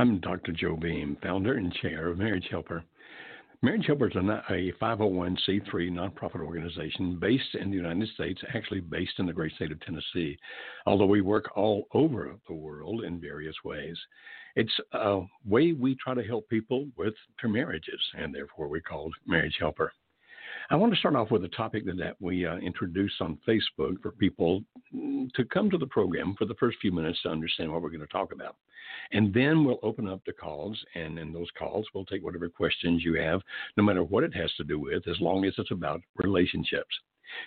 I'm Dr. Joe Beam, founder and chair of Marriage Helper. Marriage Helper is a 501c3 nonprofit organization based in the United States, actually based in the great state of Tennessee, although we work all over the world in various ways. It's a way we try to help people with their marriages, and therefore we called Marriage Helper. I want to start off with a topic that we uh, introduced on Facebook for people to come to the program for the first few minutes to understand what we're going to talk about. And then we'll open up the calls, and in those calls, we'll take whatever questions you have, no matter what it has to do with, as long as it's about relationships.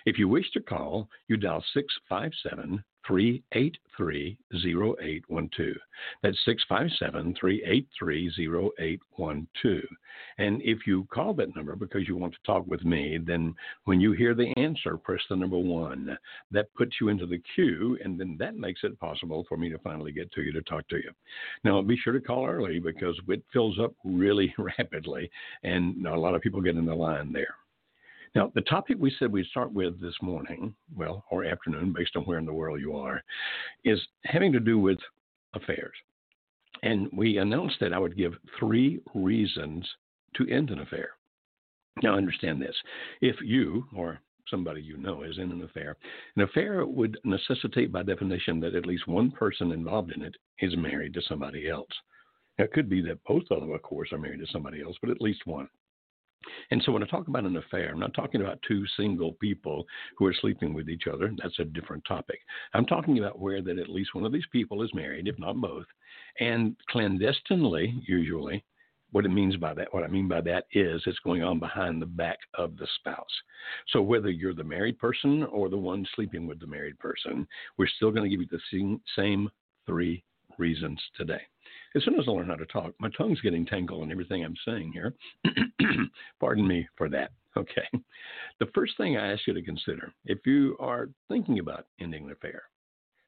If you wish to call, you dial 657 383 0812. That's 657 383 0812. And if you call that number because you want to talk with me, then when you hear the answer, press the number one. That puts you into the queue, and then that makes it possible for me to finally get to you to talk to you. Now, be sure to call early because it fills up really rapidly, and a lot of people get in the line there. Now, the topic we said we'd start with this morning, well, or afternoon, based on where in the world you are, is having to do with affairs. And we announced that I would give three reasons to end an affair. Now, understand this. If you or somebody you know is in an affair, an affair would necessitate, by definition, that at least one person involved in it is married to somebody else. Now, it could be that both of them, of course, are married to somebody else, but at least one. And so when I talk about an affair, I'm not talking about two single people who are sleeping with each other. That's a different topic. I'm talking about where that at least one of these people is married, if not both, and clandestinely, usually, what it means by that, what I mean by that is it's going on behind the back of the spouse. So whether you're the married person or the one sleeping with the married person, we're still going to give you the same three reasons today as soon as I learn how to talk, my tongue's getting tangled in everything I'm saying here. Pardon me for that. Okay. The first thing I ask you to consider if you are thinking about ending an affair,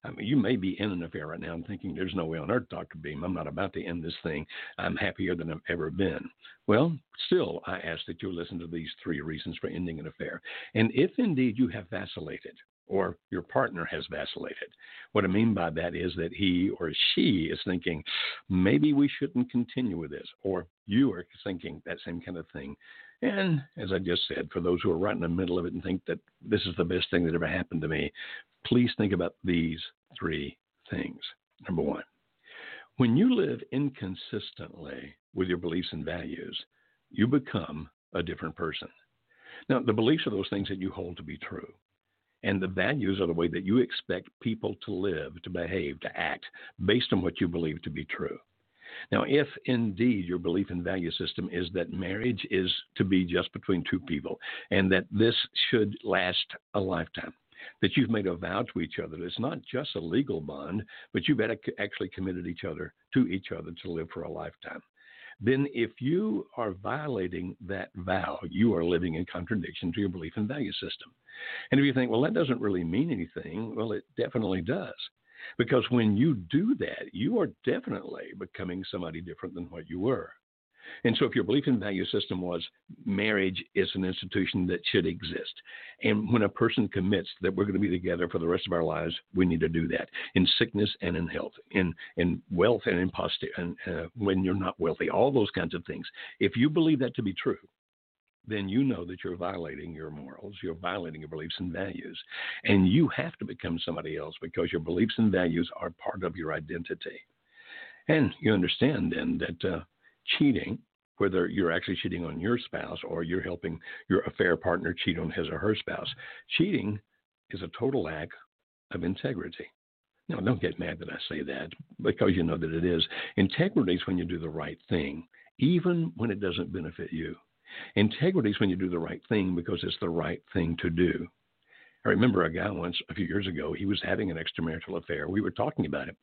I mean, you may be in an affair right now and thinking, there's no way on earth, Dr. Beam, I'm not about to end this thing. I'm happier than I've ever been. Well, still, I ask that you listen to these three reasons for ending an affair. And if indeed you have vacillated, or your partner has vacillated. What I mean by that is that he or she is thinking, maybe we shouldn't continue with this, or you are thinking that same kind of thing. And as I just said, for those who are right in the middle of it and think that this is the best thing that ever happened to me, please think about these three things. Number one, when you live inconsistently with your beliefs and values, you become a different person. Now, the beliefs are those things that you hold to be true. And the values are the way that you expect people to live, to behave, to act based on what you believe to be true. Now, if indeed your belief and value system is that marriage is to be just between two people and that this should last a lifetime, that you've made a vow to each other, that it's not just a legal bond, but you've actually committed each other to each other to live for a lifetime then if you are violating that vow, you are living in contradiction to your belief and value system. And if you think, well, that doesn't really mean anything, well, it definitely does. Because when you do that, you are definitely becoming somebody different than what you were. And so, if your belief and value system was marriage is an institution that should exist, and when a person commits that we're going to be together for the rest of our lives, we need to do that in sickness and in health, in in wealth and in posterity, and uh, when you're not wealthy, all those kinds of things. If you believe that to be true, then you know that you're violating your morals, you're violating your beliefs and values, and you have to become somebody else because your beliefs and values are part of your identity. And you understand then that uh, cheating, whether you're actually cheating on your spouse or you're helping your affair partner cheat on his or her spouse, cheating is a total lack of integrity. Now, don't get mad that I say that because you know that it is. Integrity is when you do the right thing, even when it doesn't benefit you. Integrity is when you do the right thing because it's the right thing to do. I remember a guy once a few years ago, he was having an extramarital affair. We were talking about it.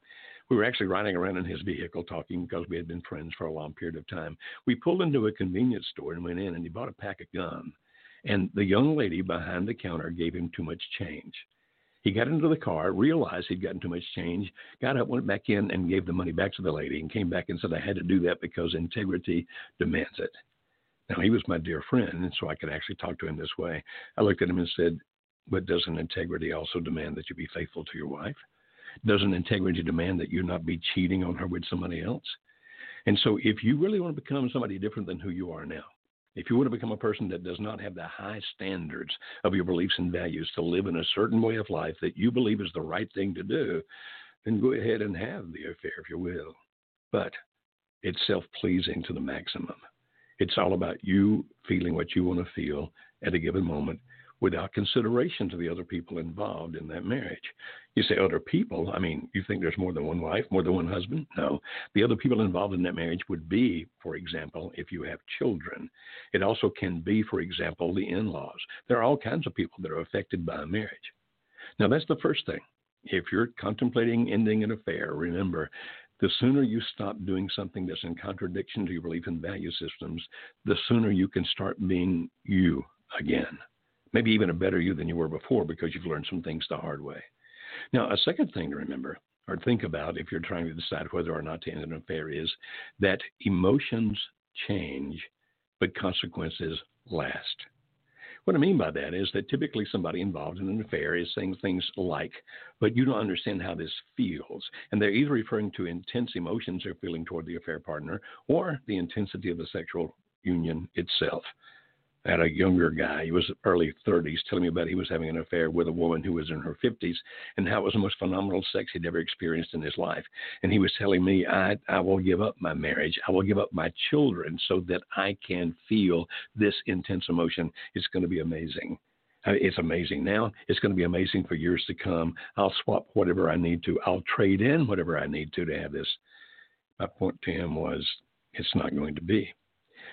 We were actually riding around in his vehicle talking because we had been friends for a long period of time. We pulled into a convenience store and went in, and he bought a pack of gum. And the young lady behind the counter gave him too much change. He got into the car, realized he'd gotten too much change, got up, went back in, and gave the money back to the lady, and came back and said, I had to do that because integrity demands it. Now, he was my dear friend, and so I could actually talk to him this way. I looked at him and said, But doesn't integrity also demand that you be faithful to your wife? Doesn't integrity demand that you not be cheating on her with somebody else? And so, if you really want to become somebody different than who you are now, if you want to become a person that does not have the high standards of your beliefs and values to live in a certain way of life that you believe is the right thing to do, then go ahead and have the affair if you will. But it's self pleasing to the maximum. It's all about you feeling what you want to feel at a given moment without consideration to the other people involved in that marriage. You say other people, I mean, you think there's more than one wife, more than one husband? No. The other people involved in that marriage would be, for example, if you have children. It also can be, for example, the in laws. There are all kinds of people that are affected by a marriage. Now, that's the first thing. If you're contemplating ending an affair, remember the sooner you stop doing something that's in contradiction to your belief and value systems, the sooner you can start being you again maybe even a better you than you were before because you've learned some things the hard way. Now, a second thing to remember or think about if you're trying to decide whether or not to end an affair is that emotions change, but consequences last. What I mean by that is that typically somebody involved in an affair is saying things like, but you don't understand how this feels. And they're either referring to intense emotions they're feeling toward the affair partner or the intensity of the sexual union itself. I had a younger guy, he was early 30s, telling me about he was having an affair with a woman who was in her 50s and how it was the most phenomenal sex he'd ever experienced in his life. And he was telling me, I, I will give up my marriage, I will give up my children so that I can feel this intense emotion. It's going to be amazing. Uh, it's amazing now. It's going to be amazing for years to come. I'll swap whatever I need to. I'll trade in whatever I need to to have this. My point to him was, it's not going to be.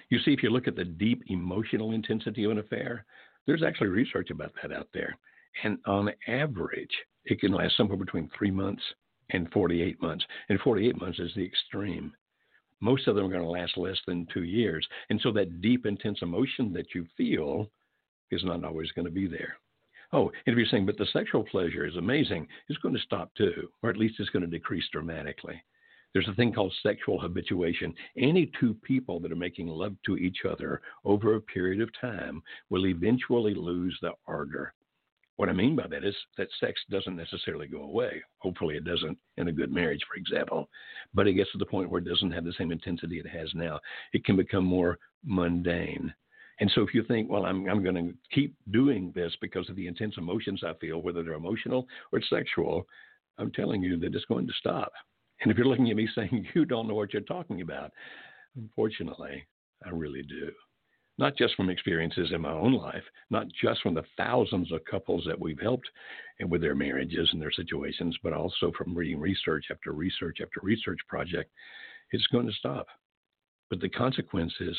You see, if you look at the deep emotional intensity of an affair, there's actually research about that out there. And on average, it can last somewhere between three months and 48 months. And 48 months is the extreme. Most of them are going to last less than two years. And so that deep, intense emotion that you feel is not always going to be there. Oh, and if you're saying, but the sexual pleasure is amazing, it's going to stop too, or at least it's going to decrease dramatically. There's a thing called sexual habituation. Any two people that are making love to each other over a period of time will eventually lose the ardor. What I mean by that is that sex doesn't necessarily go away. Hopefully, it doesn't in a good marriage, for example. But it gets to the point where it doesn't have the same intensity it has now. It can become more mundane. And so, if you think, well, I'm, I'm going to keep doing this because of the intense emotions I feel, whether they're emotional or sexual, I'm telling you that it's going to stop. And if you're looking at me saying you don't know what you're talking about, unfortunately, I really do. Not just from experiences in my own life, not just from the thousands of couples that we've helped with their marriages and their situations, but also from reading research after research after research project. It's going to stop. But the consequences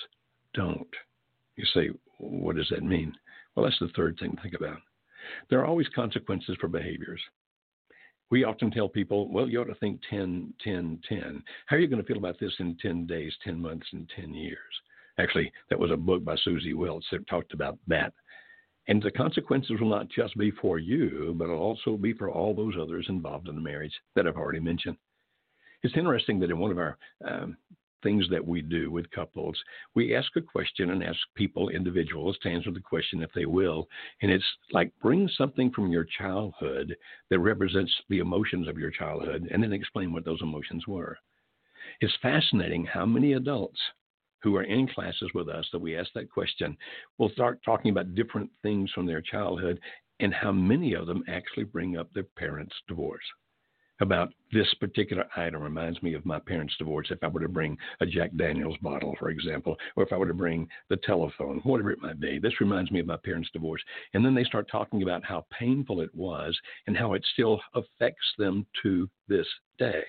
don't. You say, what does that mean? Well, that's the third thing to think about. There are always consequences for behaviors we often tell people, well, you ought to think 10, 10, 10. How are you going to feel about this in 10 days, 10 months, and 10 years? Actually, that was a book by Suzy Welch that talked about that. And the consequences will not just be for you, but it'll also be for all those others involved in the marriage that I've already mentioned. It's interesting that in one of our um, things that we do with couples, we ask a question and ask people, individuals, to answer the question if they will. And it's like bring something from your childhood that represents the emotions of your childhood and then explain what those emotions were. It's fascinating how many adults who are in classes with us that we ask that question will start talking about different things from their childhood and how many of them actually bring up their parents' divorce about this particular item reminds me of my parents' divorce. If I were to bring a Jack Daniels bottle, for example, or if I were to bring the telephone, whatever it might be, this reminds me of my parents' divorce. And then they start talking about how painful it was and how it still affects them to this day.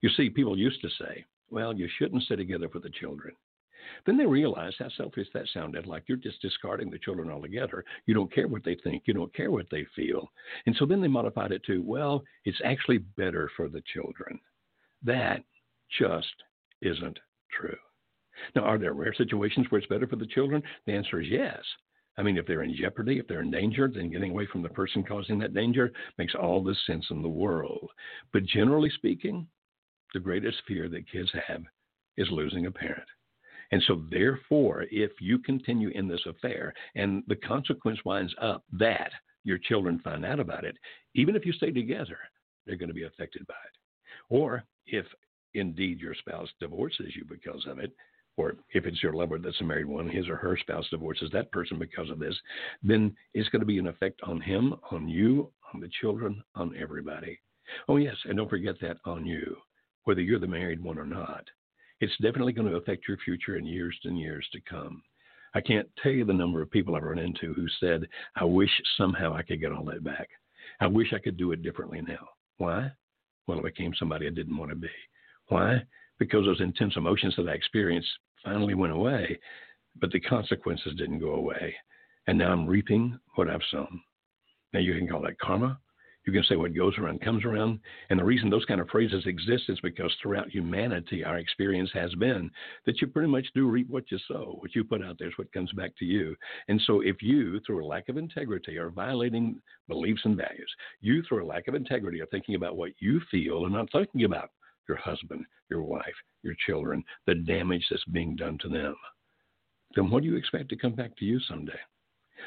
You see, people used to say, well, you shouldn't stay together for the children. Then they realize how selfish that sounded, like you're just discarding the children altogether. You don't care what they think, you don't care what they feel. And so then they modified it to, well, it's actually better for the children. That just isn't true. Now, are there rare situations where it's better for the children? The answer is yes. I mean, if they're in jeopardy, if they're in danger, then getting away from the person causing that danger makes all the sense in the world. But generally speaking, the greatest fear that kids have is losing a parent. And so, therefore, if you continue in this affair and the consequence winds up that your children find out about it, even if you stay together, they're going to be affected by it. Or if indeed your spouse divorces you because of it, or if it's your lover that's a married one, his or her spouse divorces that person because of this, then it's going to be an effect on him, on you, on the children, on everybody. Oh, yes, and don't forget that on you, whether you're the married one or not. It's definitely going to affect your future in years and years to come. I can't tell you the number of people I've run into who said, I wish somehow I could get all that back. I wish I could do it differently now. Why? Well, I became somebody I didn't want to be. Why? Because those intense emotions that I experienced finally went away, but the consequences didn't go away. And now I'm reaping what I've sown. Now you can call that karma. You can say what goes around comes around. And the reason those kind of phrases exist is because throughout humanity, our experience has been that you pretty much do reap what you sow. What you put out there is what comes back to you. And so if you, through a lack of integrity, are violating beliefs and values, you, through a lack of integrity, are thinking about what you feel and not thinking about your husband, your wife, your children, the damage that's being done to them, then what do you expect to come back to you someday?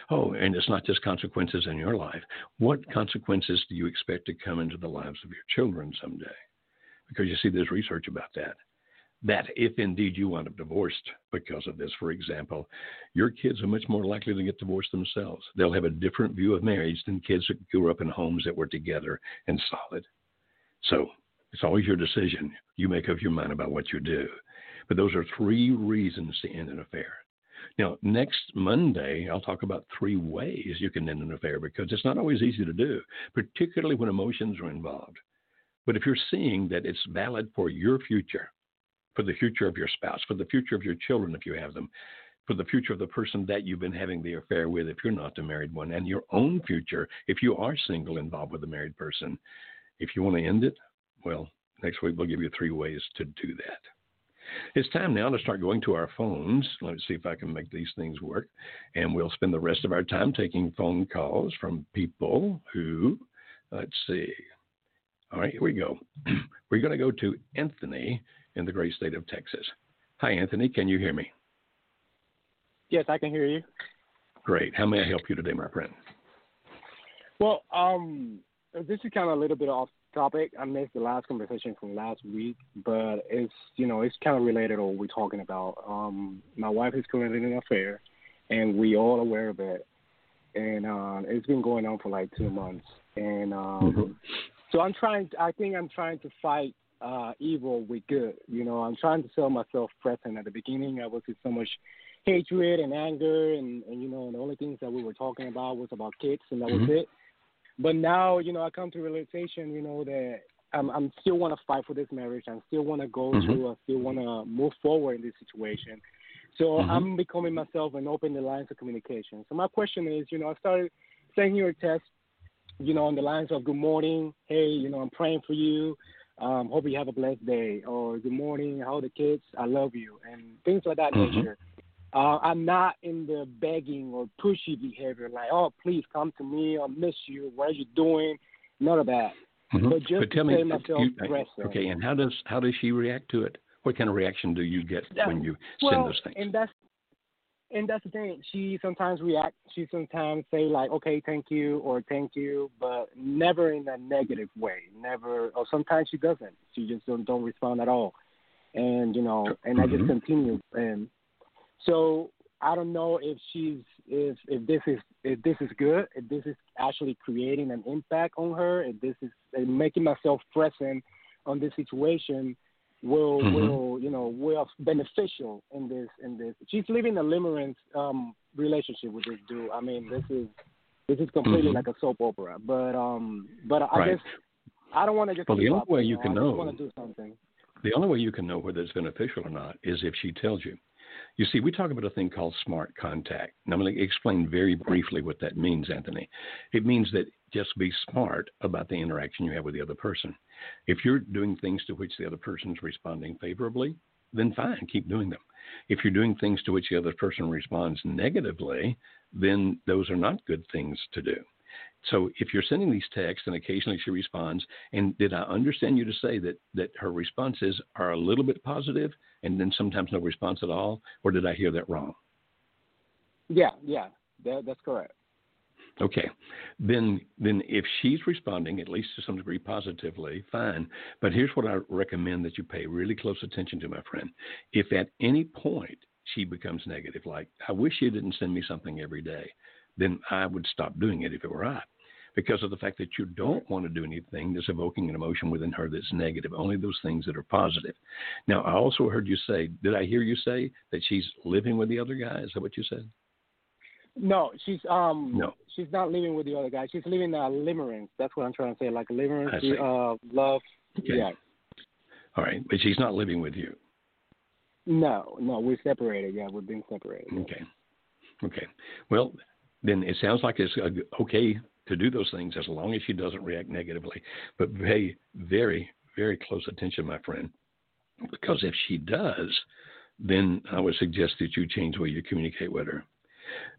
Oh, and it's not just consequences in your life. What consequences do you expect to come into the lives of your children someday? Because you see, there's research about that. That if indeed you wind up divorced because of this, for example, your kids are much more likely to get divorced themselves. They'll have a different view of marriage than kids that grew up in homes that were together and solid. So it's always your decision. You make up your mind about what you do. But those are three reasons to end an affair. Now, next Monday, I'll talk about three ways you can end an affair because it's not always easy to do, particularly when emotions are involved. But if you're seeing that it's valid for your future, for the future of your spouse, for the future of your children if you have them, for the future of the person that you've been having the affair with if you're not the married one, and your own future if you are single involved with a married person, if you want to end it, well, next week we'll give you three ways to do that. It's time now to start going to our phones. Let's see if I can make these things work. And we'll spend the rest of our time taking phone calls from people who, let's see. All right, here we go. We're going to go to Anthony in the great state of Texas. Hi, Anthony. Can you hear me? Yes, I can hear you. Great. How may I help you today, my friend? Well, um, this is kind of a little bit off topic. I missed the last conversation from last week, but it's you know it's kind of related to what we're talking about. Um, my wife is currently in an affair, and we all aware of it, and uh, it's been going on for like two months, and um, mm-hmm. so I'm trying. I think I'm trying to fight uh, evil with good. You know, I'm trying to sell myself present. At the beginning, I was with so much hatred and anger, and and you know, and the only things that we were talking about was about kids, and that mm-hmm. was it but now, you know, I come to realization, you know, that I'm, I'm still want to fight for this marriage. I still want to go mm-hmm. through. I still want to move forward in this situation. So mm-hmm. I'm becoming myself and open the lines of communication. So my question is, you know, I started sending you a text, you know, on the lines of good morning, hey, you know, I'm praying for you. Um, hope you have a blessed day. Or good morning, how are the kids? I love you, and things like that mm-hmm. nature. Uh, I'm not in the begging or pushy behavior, like, oh, please come to me, I miss you, what are you doing? None of that. Mm-hmm. But just but tell to me, myself you, okay, and how does how does she react to it? What kind of reaction do you get that, when you well, send those things? And that's and that's the thing. She sometimes react. She sometimes say like, "Okay, thank you" or "Thank you," but never in a negative way. Never. Or sometimes she doesn't. She just don't, don't respond at all. And you know, and mm-hmm. I just mm-hmm. continue. And so I don't know if she's if if this is if this is good, if this is actually creating an impact on her, if this is making myself present on this situation will mm-hmm. will you know will beneficial in this in this. She's living a limerence um relationship with this dude. I mean, this is this is completely mm-hmm. like a soap opera. But um but I right. guess I don't want to just. Well, the only up, way you, know, can know. want to do something. The only way you can know whether it's beneficial or not is if she tells you You see, we talk about a thing called smart contact. And I'm going to explain very briefly what that means, Anthony. It means that just be smart about the interaction you have with the other person. If you're doing things to which the other person is responding favorably, then fine, keep doing them. If you're doing things to which the other person responds negatively, then those are not good things to do. So if you're sending these texts and occasionally she responds, and did I understand you to say that that her responses are a little bit positive and then sometimes no response at all, or did I hear that wrong? Yeah, yeah, that, that's correct. Okay, then then if she's responding at least to some degree positively, fine. But here's what I recommend that you pay really close attention to, my friend. If at any point she becomes negative, like I wish you didn't send me something every day, then I would stop doing it if it were I. Because of the fact that you don't want to do anything that's evoking an emotion within her that's negative, only those things that are positive. Now, I also heard you say, did I hear you say that she's living with the other guy? Is that what you said? No, she's um no. she's not living with the other guy. She's living uh limerence. That's what I'm trying to say. Like a limerence, uh love. Okay. Yeah. All right. But she's not living with you. No, no, we're separated. Yeah, we're being separated. Okay. Okay. Well, then it sounds like it's okay to do those things as long as she doesn't react negatively. But pay very, very close attention, my friend, because if she does, then I would suggest that you change the way you communicate with her.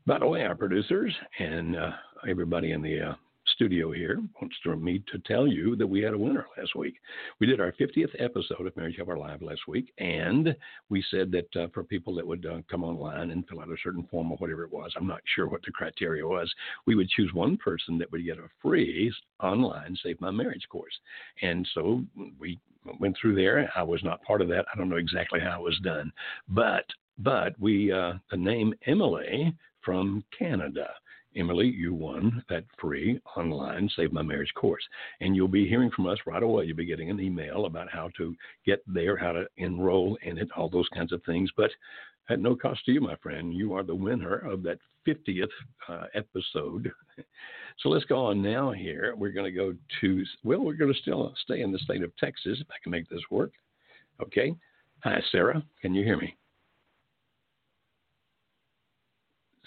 By the way, our producers and uh, everybody in the uh, studio here wants to, me to tell you that we had a winner last week. We did our 50th episode of Marriage Helper Live last week, and we said that uh, for people that would uh, come online and fill out a certain form or whatever it was, I'm not sure what the criteria was, we would choose one person that would get a free online Save My Marriage course. And so we went through there. I was not part of that. I don't know exactly how it was done, but but we uh, the name Emily from Canada Emily, you won that free online Save My Marriage course. And you'll be hearing from us right away. You'll be getting an email about how to get there, how to enroll in it, all those kinds of things. But at no cost to you, my friend, you are the winner of that 50th uh, episode. So let's go on now here. We're going to go to, well, we're going to still stay in the state of Texas if I can make this work. Okay. Hi, Sarah. Can you hear me?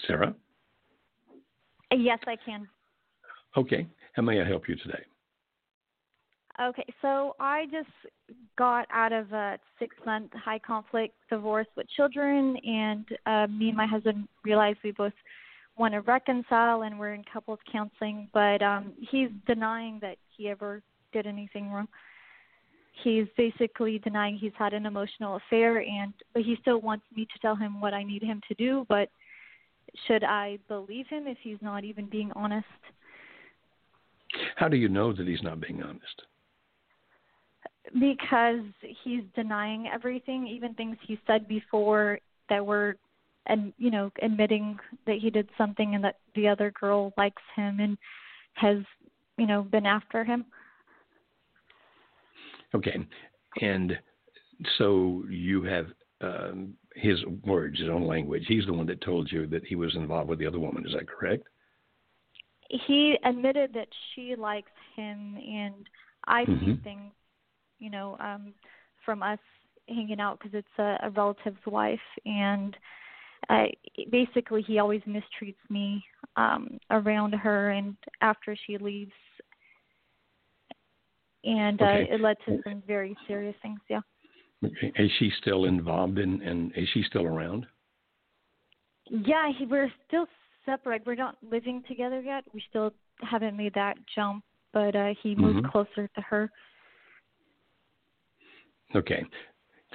Sarah? Yes, I can. Okay. How may I help you today? Okay, so I just got out of a six month high conflict divorce with children, and uh, me and my husband realized we both want to reconcile, and we're in couples counseling. But um, he's denying that he ever did anything wrong. He's basically denying he's had an emotional affair, and but he still wants me to tell him what I need him to do. But should I believe him if he's not even being honest? How do you know that he's not being honest? Because he's denying everything, even things he said before that were and you know admitting that he did something and that the other girl likes him and has you know been after him okay and so you have um, his words, his own language. He's the one that told you that he was involved with the other woman. Is that correct? He admitted that she likes him, and I mm-hmm. see things, you know, um, from us hanging out because it's a, a relative's wife, and uh, basically he always mistreats me um, around her, and after she leaves, and uh, it led to some very serious things. Yeah. Is she still involved in, and is she still around? Yeah, he, we're still separate. We're not living together yet. We still haven't made that jump, but uh, he moved mm-hmm. closer to her. Okay.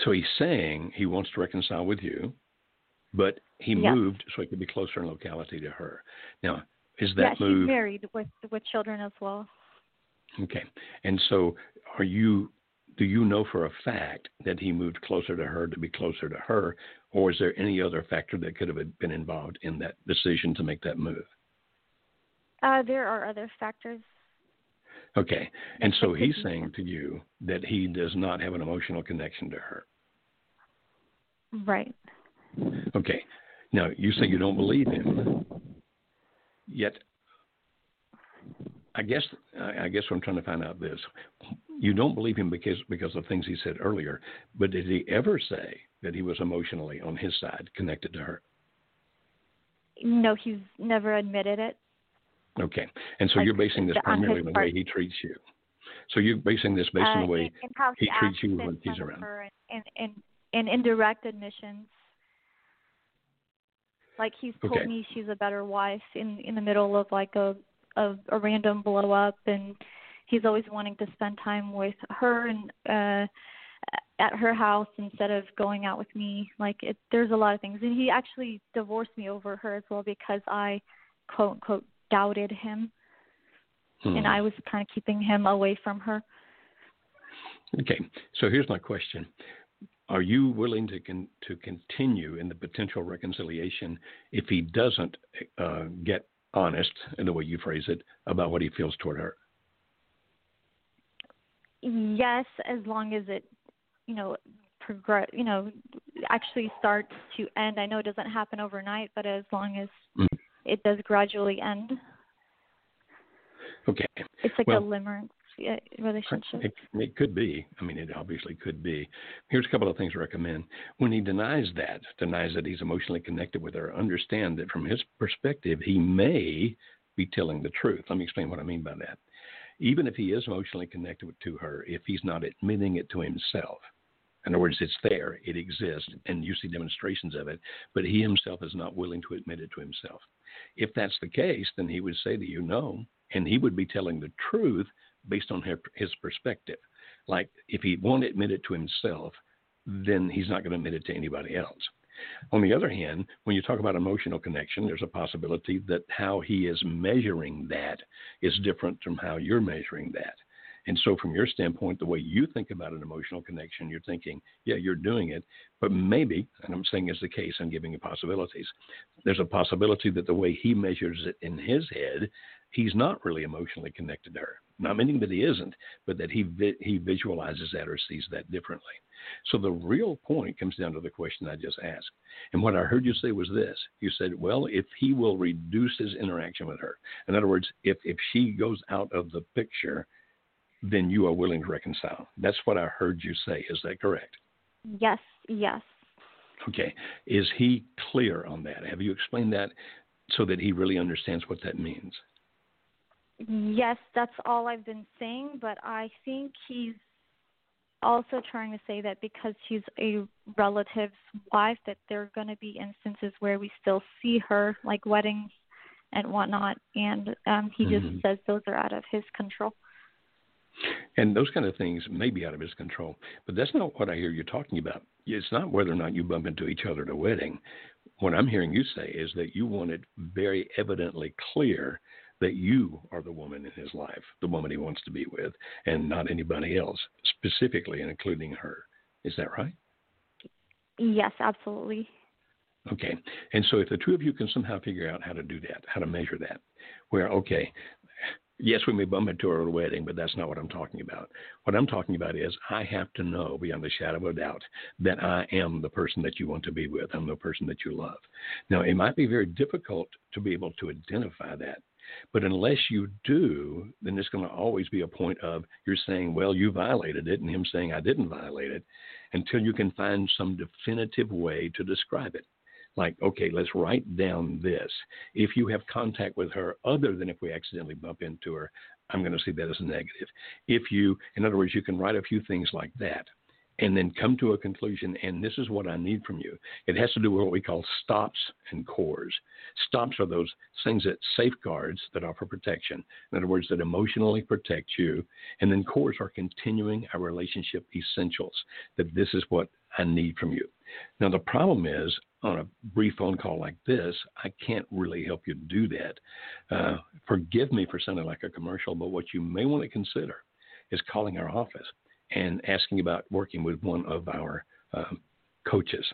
So he's saying he wants to reconcile with you, but he yeah. moved so he could be closer in locality to her. Now, is that yeah, move? she's married with with children as well. Okay. And so are you do you know for a fact that he moved closer to her to be closer to her, or is there any other factor that could have been involved in that decision to make that move? Uh, there are other factors. Okay, and so he's saying to you that he does not have an emotional connection to her. Right. Okay. Now you say you don't believe him, yet I guess I guess what I'm trying to find out this: you don't believe him because because of things he said earlier, but did he ever say that he was emotionally on his side connected to her? No, he's never admitted it. Okay, and so like, you're basing this primarily on the way he treats you. So you're basing this based on the uh, way and, and he, he treats you when he's around. And, and, and indirect admissions. Like he's told okay. me she's a better wife in in the middle of like a a, a random blow up, and he's always wanting to spend time with her and uh at her house instead of going out with me. Like it, there's a lot of things, and he actually divorced me over her as well because I quote unquote doubted him, hmm. and I was kind of keeping him away from her. Okay, so here's my question: Are you willing to con- to continue in the potential reconciliation if he doesn't uh, get honest in the way you phrase it about what he feels toward her? Yes, as long as it, you know, progress, you know, actually starts to end. I know it doesn't happen overnight, but as long as mm it does gradually end. Okay. It's like well, a limerence It, it, could be. I mean, it obviously could be. Here's a couple of things to recommend. When he denies that, denies that he's emotionally connected with her, understand that from his perspective, he may be telling the truth. Let me explain what I mean by that. Even if he is emotionally connected to her, if he's not admitting it to himself, in other words, it's there, it exists, and you see demonstrations of it, but he himself is not willing to admit it to himself. If that's the case, then he would say to you, no, and he would be telling the truth based on his perspective. Like if he won't admit it to himself, then he's not going to admit it to anybody else. On the other hand, when you talk about emotional connection, there's a possibility that how he is measuring that is different from how you're measuring that. And so, from your standpoint, the way you think about an emotional connection, you're thinking, yeah, you're doing it, but maybe, and I'm saying it's the case, I'm giving you possibilities. There's a possibility that the way he measures it in his head, he's not really emotionally connected to her. Not meaning that he isn't, but that he vi- he visualizes that or sees that differently. So the real point comes down to the question I just asked. And what I heard you say was this. You said, well, if he will reduce his interaction with her. In other words, if if she goes out of the picture, then you are willing to reconcile. That's what I heard you say. Is that correct? Yes, yes. Okay. Is he clear on that? Have you explained that so that he really understands what that means? Yes, that's all I've been saying, but I think he's also trying to say that because she's a relative's wife, that there are going to be instances where we still see her, like weddings and whatnot, and um, he just mm-hmm. says those are out of his control. And those kind of things may be out of his control, but that's not what I hear you talking about. It's not whether or not you bump into each other at a wedding. What I'm hearing you say is that you want it very evidently clear that you are the woman in his life, the woman he wants to be with, and not anybody else, specifically and including her. Is that right? Yes, absolutely. Okay. And so if the two of you can somehow figure out how to do that, how to measure that, where, okay, yes, we may bump into a wedding, but that's not what I'm talking about. What I'm talking about is I have to know beyond a shadow of a doubt that I am the person that you want to be with. I'm the person that you love. Now, it might be very difficult to be able to identify that. But unless you do, then there's going to always be a point of you're saying, well, you violated it, and him saying, I didn't violate it, until you can find some definitive way to describe it like, okay, let's write down this. If you have contact with her other than if we accidentally bump into her, I'm going to see that as a negative. If you, in other words, you can write a few things like that and then come to a conclusion. And this is what I need from you. It has to do with what we call stops and cores. Stops are those things that safeguards that offer protection. In other words, that emotionally protect you. And then cores are continuing our relationship essentials. That this is what I need from you. Now, the problem is on a brief phone call like this, I can't really help you do that. Uh, forgive me for sounding like a commercial, but what you may want to consider is calling our office and asking about working with one of our uh, coaches.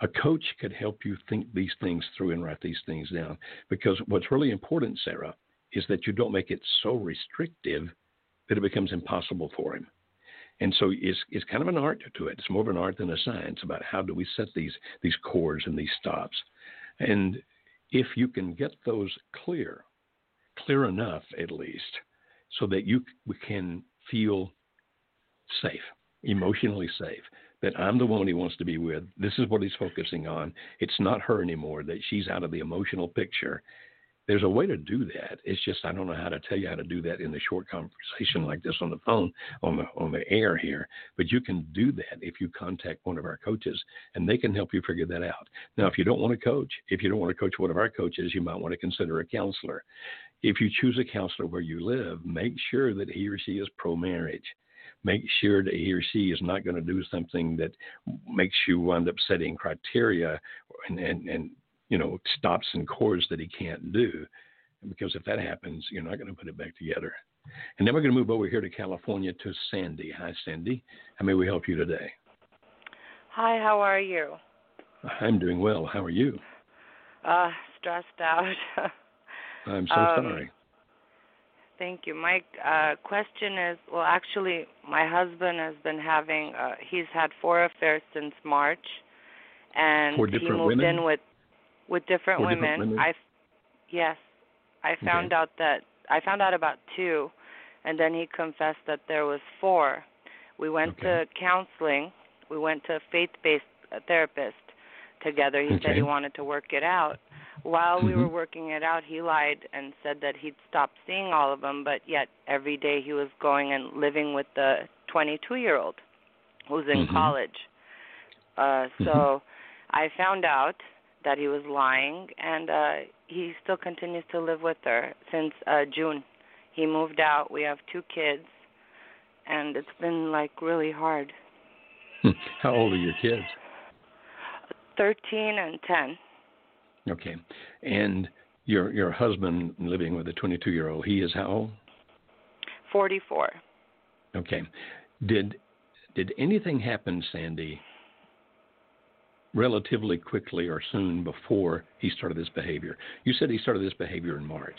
A coach could help you think these things through and write these things down because what's really important, Sarah, is that you don't make it so restrictive that it becomes impossible for him. And so it's, it's kind of an art to it. It's more of an art than a science about how do we set these these cores and these stops. And if you can get those clear, clear enough at least, so that you can feel safe, emotionally safe. That I'm the woman he wants to be with. This is what he's focusing on. It's not her anymore. That she's out of the emotional picture. There's a way to do that. It's just I don't know how to tell you how to do that in a short conversation like this on the phone, on the on the air here. But you can do that if you contact one of our coaches, and they can help you figure that out. Now, if you don't want to coach, if you don't want to coach one of our coaches, you might want to consider a counselor. If you choose a counselor where you live, make sure that he or she is pro marriage make sure that he or she is not going to do something that makes you wind up setting criteria and, and, and you know stops and cores that he can't do. Because if that happens you're not going to put it back together. And then we're going to move over here to california to sandy. Hi sandy. How may we help you today? Hi how are you? I'm doing well. How are you? Uh stressed out. I'm so um, sorry Thank you. My uh, question is well, actually, my husband has been having, uh, he's had four affairs since March, and he moved women? in with with different four women. Different women? I, yes, I found okay. out that I found out about two, and then he confessed that there was four. We went okay. to counseling. We went to a faith-based uh, therapist together. He okay. said he wanted to work it out while mm-hmm. we were working it out, he lied and said that he'd stopped seeing all of them, but yet every day he was going and living with the 22 year old who's in mm-hmm. college. Uh, so mm-hmm. I found out that he was lying, and uh, he still continues to live with her since uh, June. He moved out. We have two kids, and it's been like really hard. How old are your kids? 13 and 10. Okay. And your your husband living with a 22 year old, he is how old? 44. Okay. Did did anything happen, Sandy, relatively quickly or soon before he started this behavior? You said he started this behavior in March.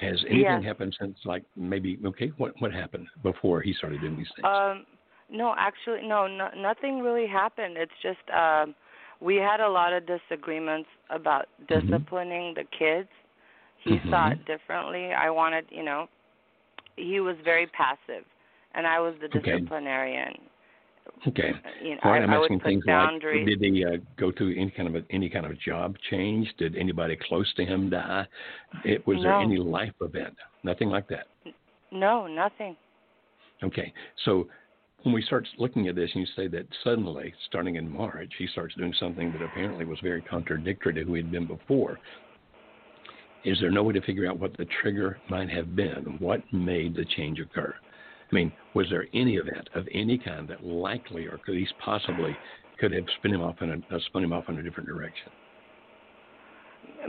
Has anything yes. happened since, like maybe? Okay, what what happened before he started doing these things? Um, no, actually, no, no, nothing really happened. It's just um, we had a lot of disagreements about Mm-hmm. disciplining the kids. He mm-hmm. saw it differently. I wanted, you know, he was very passive, and I was the disciplinarian. Okay. You know, right, I, I'm I asking things boundaries. like, did he uh, go through any kind of a, any kind of job change? Did anybody close to him die? It, was no. there any life event? Nothing like that. No, nothing. Okay, so when we start looking at this and you say that suddenly, starting in March, he starts doing something that apparently was very contradictory to who he'd been before, is there no way to figure out what the trigger might have been? What made the change occur? I mean, was there any event of any kind that likely or at least possibly could have spun him off in a uh, spun him off in a different direction?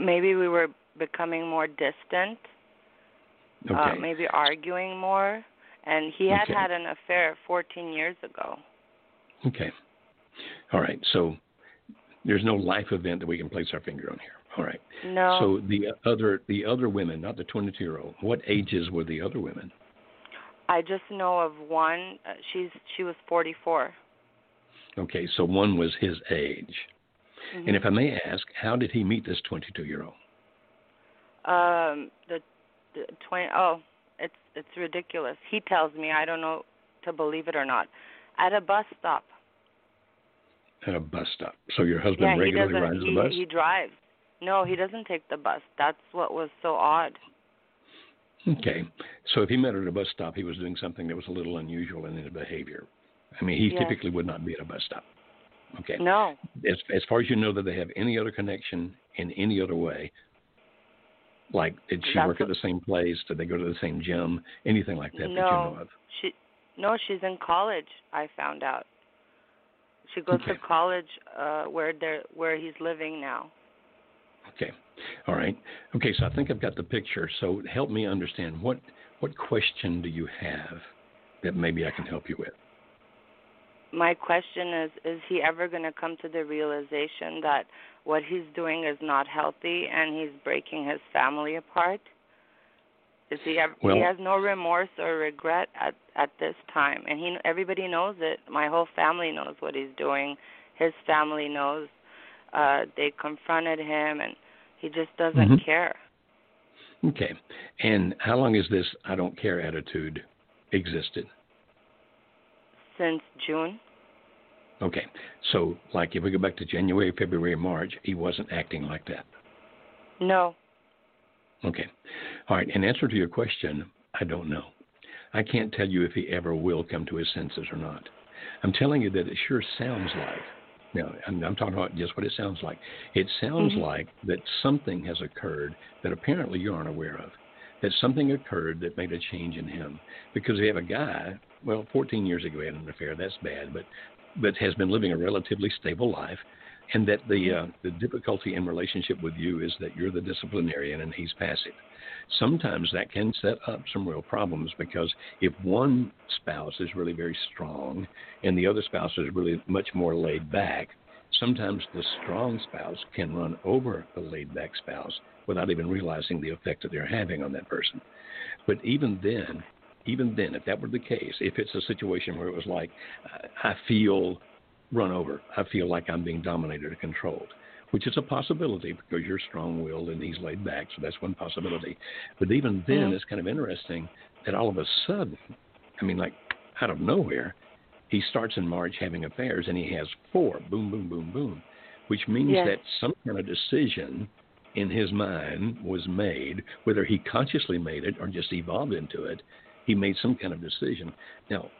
Maybe we were becoming more distant. Okay. Uh, maybe arguing more. And he had okay. had an affair 14 years ago. Okay. All right. So there's no life event that we can place our finger on here. All right. No. So the other the other women, not the 22 year old. What ages were the other women? I just know of one. Uh, she's she was 44. Okay, so one was his age. Mm-hmm. And if I may ask, how did he meet this 22 year old? Um, the, the 20. Oh, it's ridiculous. He tells me I don't know to believe it or not. At a bus stop. At a bus stop. So your husband yeah, regularly he rides doesn't, the he, bus? He drives. No, he doesn't take the bus. That's what was so odd. Okay. So if he met her at a bus stop, he was doing something that was a little unusual in his behavior. I mean, he yes. typically would not be at a bus stop. Okay. No. As as far as you know that they have any other connection in any other way, like did she That's work at the same place? Did they go to the same gym? Anything like that no, that you know of? She no, she's in college. I found out. She goes Okay. to college uh where they where he's living now. Okay. All right. Okay, so I think I've got the picture. So help me understand what what question do you have that maybe I can help you with? My question is is he ever going to come to the realization that what he's doing is not healthy and he's breaking his family apart? Is he ever, Well- he has no remorse or regret at at this time and he everybody knows it. My whole family knows what he's doing. His family knows uh they confronted him and he just doesn't Mhm. care. Okay. And how long has this I don't care attitude existed? Since June. Okay. So, like if we go back to January, February, March, he wasn't acting like that. No. Okay. All right. In answer to your question, I don't know. I can't tell you if he ever will come to his senses or not. I'm telling you that it sure sounds like. Now, I'm, I'm talking about just what it sounds like. It sounds mm-hmm. like that something has occurred that apparently you aren't aware of. That something occurred that made a change in him. Because we have a guy, well, 14 years ago he had an affair. That's bad, but but has been living a relatively stable life and that the uh, the difficulty in relationship with you is that you're the disciplinarian and he's passive. Sometimes that can set up some real problems because if one spouse is really very strong and the other spouse is really much more laid back, sometimes the strong spouse can run over the laid back spouse without even realizing the effect that they're having on that person. But even then, even then, if that were the case, if it's a situation where it was like, I feel run over. I feel like I'm being dominated or controlled, which is a possibility because you're strong willed and he's laid back. So that's one possibility. But even then, mm-hmm. it's kind of interesting that all of a sudden, I mean, like out of nowhere, he starts in March having affairs and he has four boom, boom, boom, boom, which means yes. that some kind of decision in his mind was made, whether he consciously made it or just evolved into it. He made some kind of decision. Now,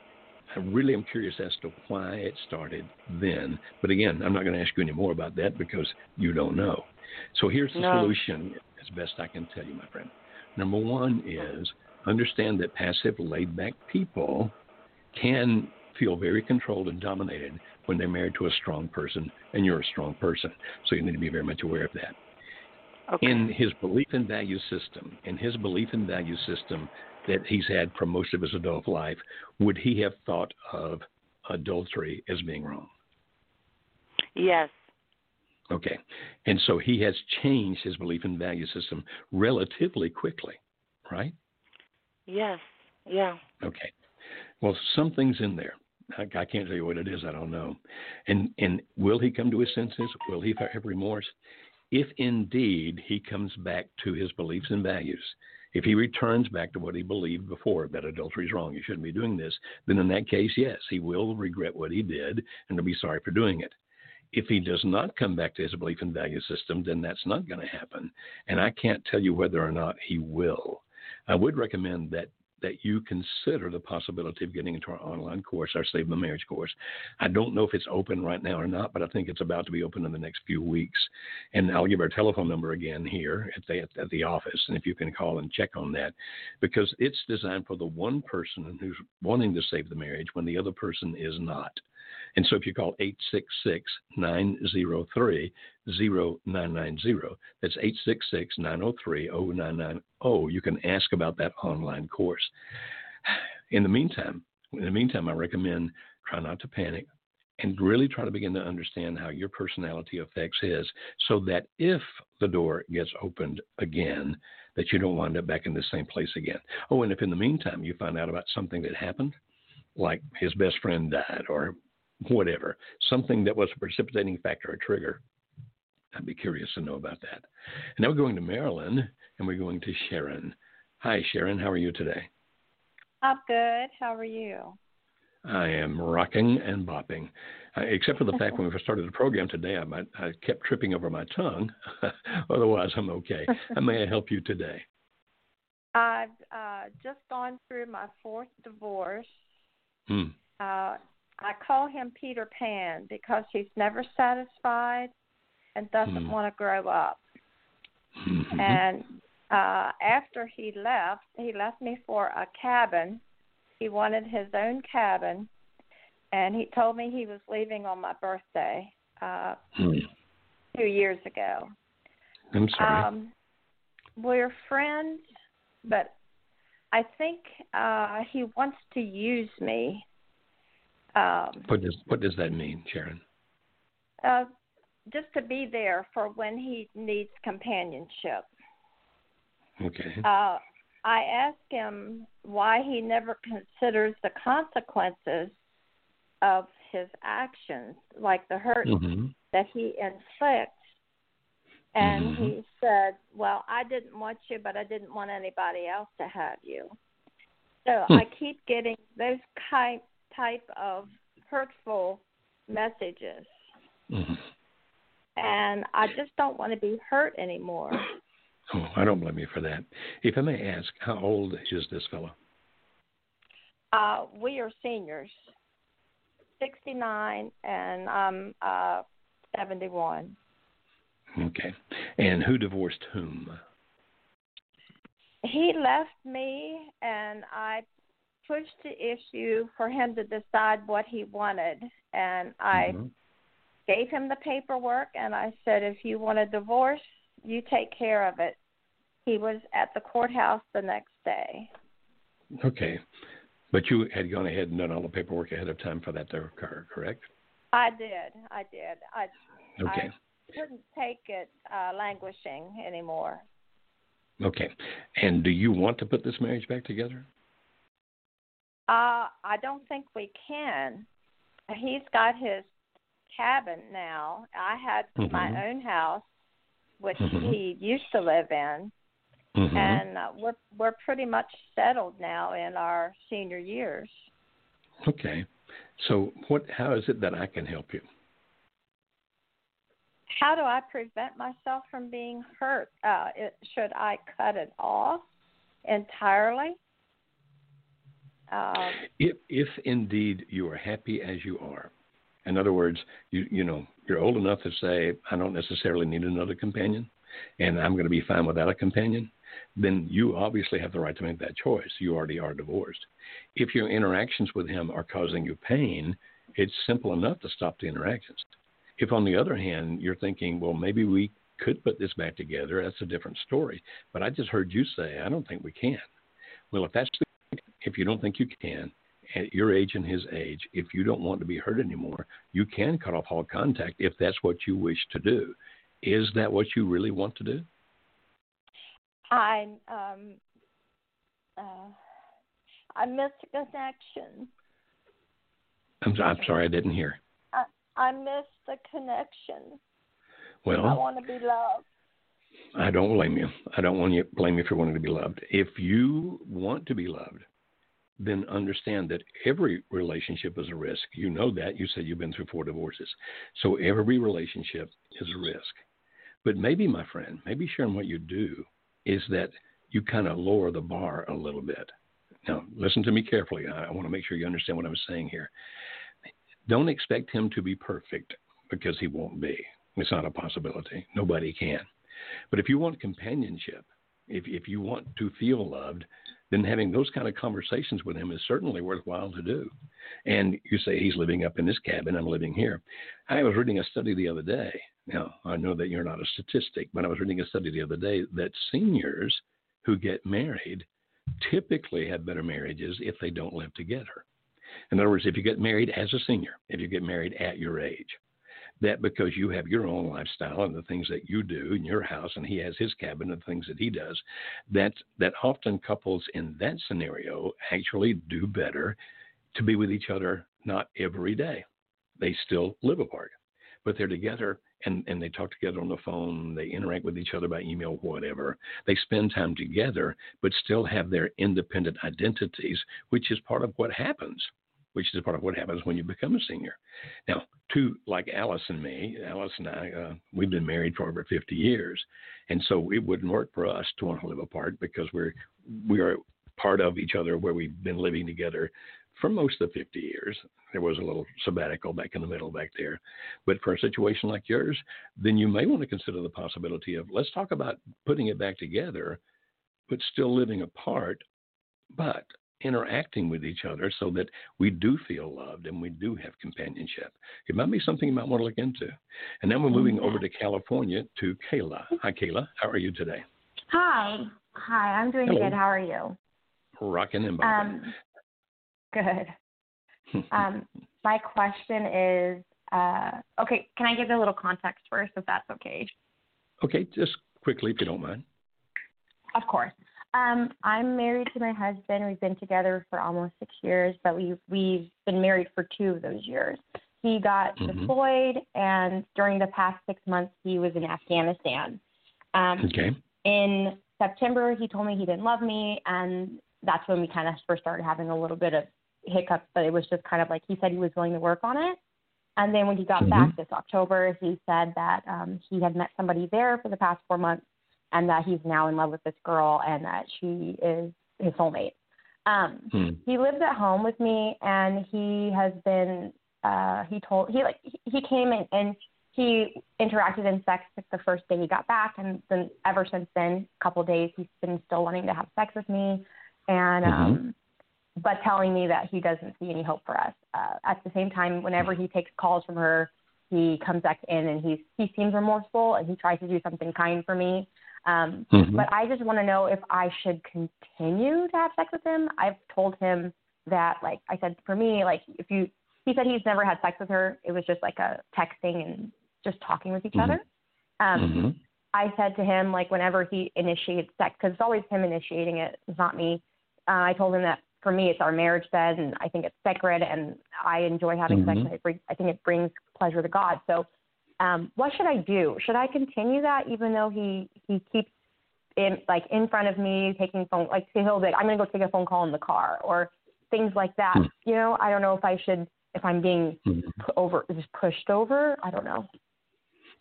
I really am curious as to why it started then. But again, I'm not going to ask you any more about that because you don't know. So here's the no. solution as best I can tell you, my friend. Number one is understand that passive, laid back people can feel very controlled and dominated when they're married to a strong person and you're a strong person. So you need to be very much aware of that. Okay. In his belief and value system, in his belief and value system, that he's had for most of his adult life, would he have thought of adultery as being wrong? Yes. Okay. And so he has changed his belief and value system relatively quickly, right? Yes. Yeah. Okay. Well, something's in there. I, I can't tell you what it is. I don't know. And and will he come to his senses? Will he have remorse? If indeed he comes back to his beliefs and values, if he returns back to what he believed before, that adultery is wrong, you shouldn't be doing this, then in that case, yes, he will regret what he did and will be sorry for doing it. If he does not come back to his belief and value system, then that's not going to happen. And I can't tell you whether or not he will. I would recommend that that you consider the possibility of getting into our online course, our Save the Marriage course. I don't know if it's open right now or not, but I think it's about to be open in the next few weeks. And I'll give our telephone number again here at the, at the office, and if you can call and check on that, because it's designed for the one person who's wanting to save the marriage when the other person is not. And so if you call 866 903 0990, that's 866 903 0990, you can ask about that online course. In the meantime, in the meantime, I recommend try not to panic and really try to begin to understand how your personality affects his so that if the door gets opened again, that you don't wind up back in the same place again. Oh, and if in the meantime you find out about something that happened, like his best friend died or whatever, something that was a precipitating factor, or trigger. I'd be curious to know about that. And now we're going to Maryland and we're going to Sharon. Hi, Sharon. How are you today? I'm good. How are you? I am rocking and bopping, uh, except for the fact when we started the program today, I, might, I kept tripping over my tongue. Otherwise, I'm okay. How may I help you today? I've uh, just gone through my fourth divorce. Hmm. Uh, I call him Peter Pan because he's never satisfied and doesn't mm. want to grow up. Mm-hmm. And uh after he left, he left me for a cabin. He wanted his own cabin and he told me he was leaving on my birthday uh mm. 2 years ago. I'm sorry. Um we're friends, but I think uh he wants to use me um, what does what does that mean, Sharon? Uh, just to be there for when he needs companionship. Okay. Uh, I asked him why he never considers the consequences of his actions, like the hurt mm-hmm. that he inflicts And Mm-hmm. he said, Well, I didn't want you, but I didn't want anybody else to have you. So Hmm. I keep getting those kind type of hurtful messages. Mhm. And I just don't want to be hurt anymore. Oh, I don't blame you for that. If I may ask, how old is this fellow? Uh, we are seniors, 69, and I'm uh, 71. Okay. And who divorced whom? He left me, and I pushed the issue for him to decide what he wanted. And I Mhm. gave him the paperwork, and I said, if you want a divorce, you take care of it. He was at the courthouse the next day. Okay. But you had gone ahead and done all the paperwork ahead of time for that to occur, correct? I did. I did. I Okay. couldn't take it uh, languishing anymore. Okay. And do you want to put this marriage back together? Uh, I don't think we can. He's got his cabin now. I had Mhm. my own house, which Mhm. he used to live in, Mm-hmm. and uh, we're we're pretty much settled now in our senior years. Okay. So what how is it that I can help you? How do I prevent myself from being hurt? Uh, it, should I cut it off entirely? Um, If if indeed you are happy as you are. In other words, you you know, you're old enough to say, I don't necessarily need another companion and I'm going to be fine without a companion, then you obviously have the right to make that choice. You already are divorced. If your interactions with him are causing you pain, it's simple enough to stop the interactions. If, on the other hand, you're thinking, well, maybe we could put this back together, that's a different story. But I just heard you say, I don't think we can. Well, if that's the, if you don't think you can, at your age and his age, if you don't want to be hurt anymore, you can cut off all contact if that's what you wish to do. Is that what you really want to do? I um, uh, I miss the connection. I'm, I'm sorry, I didn't hear. I I miss the connection. Well, I want to be loved. I don't blame you. I don't want you blame you for wanting to be loved. If you want to be loved, then understand that every relationship is a risk. You know that. You said you've been through four divorces. So every relationship is a risk. But maybe, my friend, maybe sharing what you do is that you kind of lower the bar a little bit. Now, listen to me carefully. I, want to make sure you understand what I'm saying here. Don't expect him to be perfect because he won't be. It's not a possibility. Nobody can. But if you want companionship, if if you want to feel loved, then having those kind of conversations with him is certainly worthwhile to do. And you say he's living up in his cabin, I'm living here. I was reading a study the other day. Now, I know that you're not a statistic, but I was reading a study the other day that seniors who get married typically have better marriages if they don't live together. In other words, if you get married as a senior, if you get married at your age, that because you have your own lifestyle and the things that you do in your house and he has his cabin and the things that he does that that often couples in that scenario actually do better to be with each other not every day. They still live apart but they're together and, and they talk together on the phone they interact with each other by email whatever. They spend time together but still have their independent identities which is part of what happens which is part of what happens when you become a senior. Now, to like Alice and me, Alice and I, uh, we've been married for over 50 years, and so it wouldn't work for us to want to live apart because we're we are part of each other where we've been living together for most of the 50 years. There was a little sabbatical back in the middle back there, but for a situation like yours, then you may want to consider the possibility of let's talk about putting it back together, but still living apart, but interacting with each other so that we do feel loved and we do have companionship. It might be something you might want to look into. And now we're moving over to California to Kayla. Hi, Kayla. How are you today? Hi. Hi, I'm doing Hello. good. How are you? Rocking and bobbing. Um, good. Um, my question is uh, okay, can I give a little context first, if that's okay? okay, just quickly, if you don't mind. Of course. Um, I'm married to my husband. We've been together for almost six years, but we've we've been married for two of those years. He got Mhm. deployed, and during the past six months, he was in Afghanistan. Um, Okay. in September, he told me he didn't love me, and that's when we kind of first started having a little bit of hiccups. But it was just kind of like he said he was willing to work on it. And then when he got Mhm. back this October, he said that um, he had met somebody there for the past four months, and that he's now in love with this girl, and that she is his soulmate. Um, Hmm. he lives at home with me, and he has been. Uh, he told he like he- came in and he interacted in sex like the first day he got back, and then ever since then, a couple of days, he's been still wanting to have sex with me, and um, but telling me that he doesn't see any hope for us. Uh, at the same time, whenever he takes calls from her, he comes back in and he's he seems remorseful and he tries to do something kind for me. Um, Mhm. But I just want to know if I should continue to have sex with him. I've told him that, like I said, for me, like if you, he said he's never had sex with her. It was just like a texting and just talking with each Mhm. other. Um, Mhm. I said to him, like, whenever he initiates sex, because it's always him initiating it, it's not me. Uh, I told him that for me, it's our marriage bed, and I think it's sacred, and I enjoy having sex, Mhm. and it bring, I think it brings pleasure to God. So, um, what should I do? Should I continue that, even though he he keeps in like in front of me taking phone, like he'll be like, I'm gonna go take a phone call in the car, or things like that. Hmm. You know, I don't know if I should, if I'm being pu- over, just pushed over. I don't know.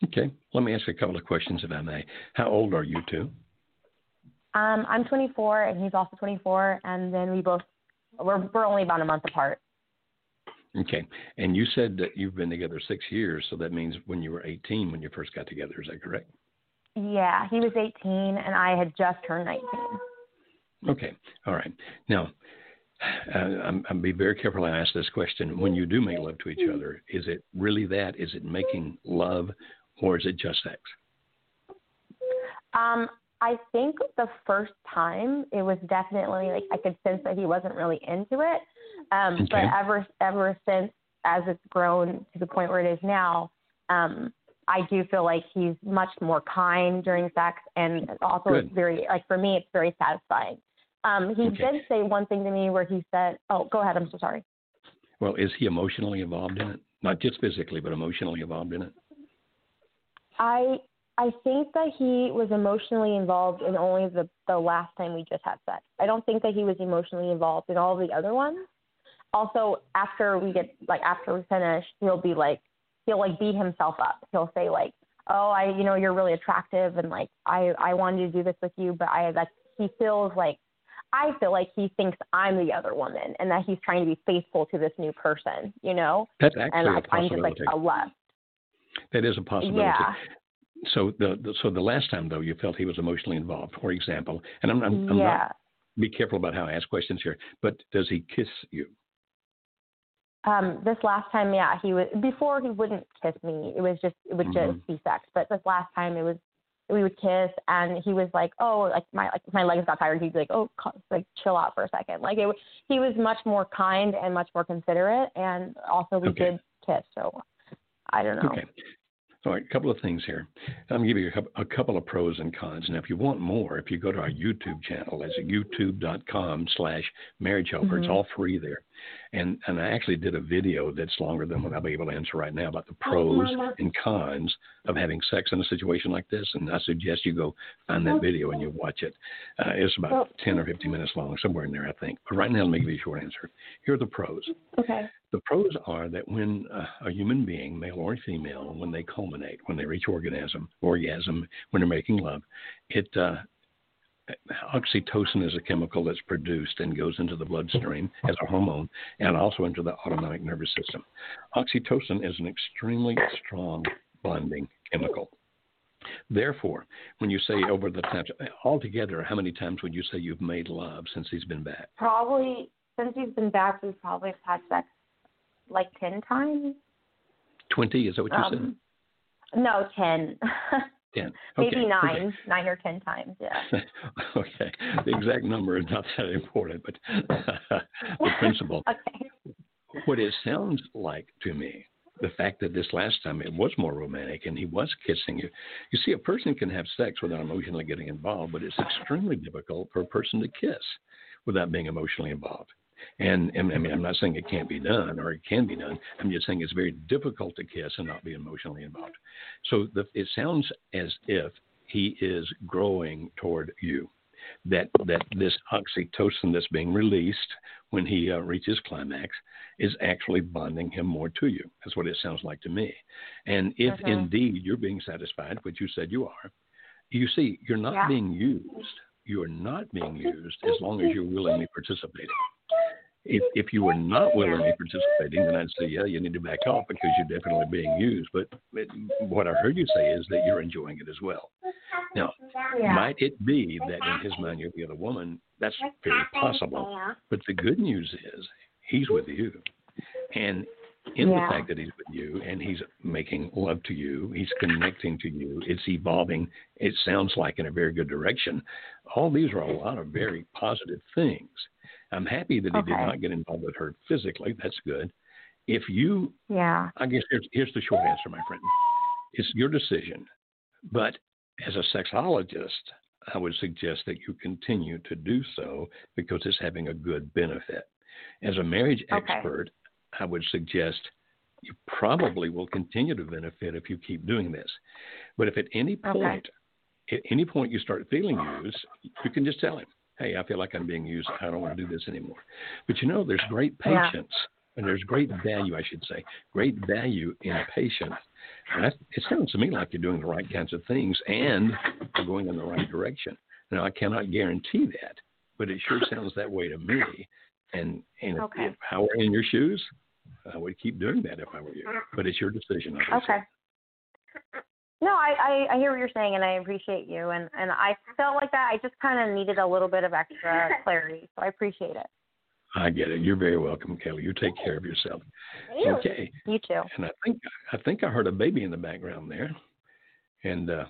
Okay. Let me ask a couple of questions, if I may. How old are you two? Um, I'm 24 and he's also 24, and then we both we're we're only about a month apart. Okay. And you said that you've been together six years, so that means when you were 18 when you first got together. Is that correct? Yeah, he was 18 and I had just turned 19. Okay. All right. Now, uh, I'm, I'm be very careful. I ask this question: When you do make love to each other, is it really that? Is it making love, or is it just sex? Um, I think the first time it was definitely like I could sense that he wasn't really into it. Um, Okay. But ever ever since, as it's grown to the point where it is now, um, I do feel like he's much more kind during sex, and also Good. it's very like for me, it's very satisfying. Um, he Okay. did say one thing to me where he said, "Oh, go ahead. I'm so sorry." Well, is he emotionally involved in it? Not just physically, but emotionally involved in it. I I think that he was emotionally involved in only the the last time we just had sex. I don't think that he was emotionally involved in all the other ones. Also, after we get like after we finish, he'll be like he'll like beat himself up. He'll say like, "Oh, I you know you're really attractive and like I I wanted to do this with you, but I like he feels like I feel like he thinks I'm the other woman and that he's trying to be faithful to this new person, you know? That's And actually a like I'm just like possibility. a lust. That is a possibility. Yeah. So the, the so the last time though you felt he was emotionally involved, for example, and I'm I'm, I'm yeah. not be careful about how I ask questions here, but does he kiss you? Um, this last time, yeah, he was before he wouldn't kiss me. It was just it would Mhm. just be sex. But this last time, it was we would kiss, and he was like, "Oh, like my like my legs got tired." He'd be like, "Oh, like chill out for a second. Like it, he was much more kind and much more considerate, and also we Okay. did kiss. So I don't know. Okay. All right, a couple of things here. I'm going to give you a couple, a couple of pros and cons. Now, if you want more, if you go to our YouTube channel, that's youtube.com slash marriage helper. It's Mhm. all free there. And and I actually did a video that's longer than what I'll be able to answer right now about the pros and cons of having sex in a situation like this. And I suggest you go find that video and you watch it. Uh, it's about 10 or 15 minutes long, somewhere in there, I think. But right now, let me give you a short answer. Here are the pros. Okay. The pros are that when uh, a human being, male or female, when they culminate, when they reach orgasm, orgasm, when they're making love, it uh, oxytocin is a chemical that's produced and goes into the bloodstream as a hormone, and also into the autonomic nervous system. Oxytocin is an extremely strong bonding chemical. Therefore, when you say over the times, altogether, how many times would you say you've made love since he's been back? Probably since he's been back, we've probably had sex like ten times. 20, is that what you Um, no, ten. Okay. Maybe okay. nine, nine or ten times. Yeah. okay. The exact number is not that important, but the principle. okay. What it sounds like to me, the fact that this last time it was more romantic and he was kissing you. You see, a person can have sex without emotionally getting involved, but it's extremely difficult for a person to kiss without being emotionally involved. And, and I mean, I'm not saying it can't be done or it can be done. I'm just saying it's very difficult to kiss and not be emotionally involved. So the, it sounds as if he is growing toward you. That that this oxytocin that's being released when he uh, reaches climax is actually bonding him more to you. That's what it sounds like to me. And if mm-hmm. indeed you're being satisfied, which you said you are, you see, you're not yeah. being used. You are not being used as long as you're willingly participating. If, if you were not willingly participating, then I'd say, yeah, you need to back off because you're definitely being used. But it, what I heard you say is that you're enjoying it as well. Now, might it be that in his mind you're the other woman? That's very possible. But the good news is he's with you. And in yeah. the fact that he's with you and he's making love to you, he's connecting to you, it's evolving, it sounds like in a very good direction. All these are a lot of very positive things. I'm happy that he okay. did not get involved with her physically. That's good. If you, yeah, I guess here's, here's the short answer, my friend. It's your decision. But as a sexologist, I would suggest that you continue to do so because it's having a good benefit. As a marriage okay. expert, I would suggest you probably will continue to benefit if you keep doing this. But if at any point, okay. at any point you start feeling used, you can just tell him, "Hey, I feel like I'm being used. I don't want to do this anymore." But you know, there's great patience. Yeah. And there's great value, I should say, great value in patience. And it sounds to me like you're doing the right kinds of things and you're going in the right direction. Now, I cannot guarantee that, but it sure sounds that way to me. And and okay. if, if I were in your shoes, I would keep doing that if I were you. But it's your decision. Okay. No, I, I I hear what you're saying, and I appreciate you. And and I felt like that. I just kind of needed a little bit of extra clarity, so I appreciate it. I get it. You're very welcome, Kelly. You take care of yourself. Okay. You too. And I think I think I heard a baby in the background there, and uh,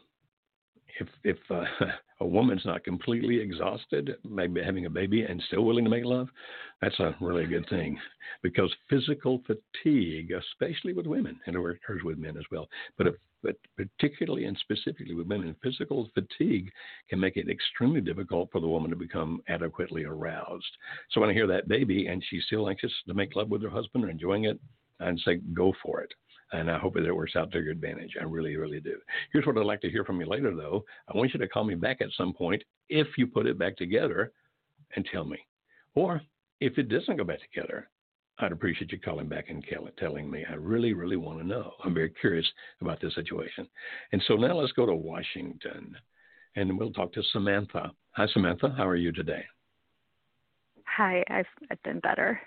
if if uh, a woman's not completely exhausted, maybe having a baby and still willing to make love, that's a really good thing because physical fatigue, especially with women, and it occurs with men as well, but if, but particularly and specifically with women, physical fatigue can make it extremely difficult for the woman to become adequately aroused. So when I hear that baby and she's still anxious to make love with her husband or enjoying it, I'd say go for it and I hope that it works out to your advantage. I really, really do. Here's what I'd like to hear from you later, though. I want you to call me back at some point if you put it back together and tell me. Or if it doesn't go back together, I'd appreciate you calling back and telling me. I really, really want to know. I'm very curious about this situation. And so now let's go to Washington and we'll talk to Samantha. Hi, Samantha. How are you today? Hi, I've, I've been better.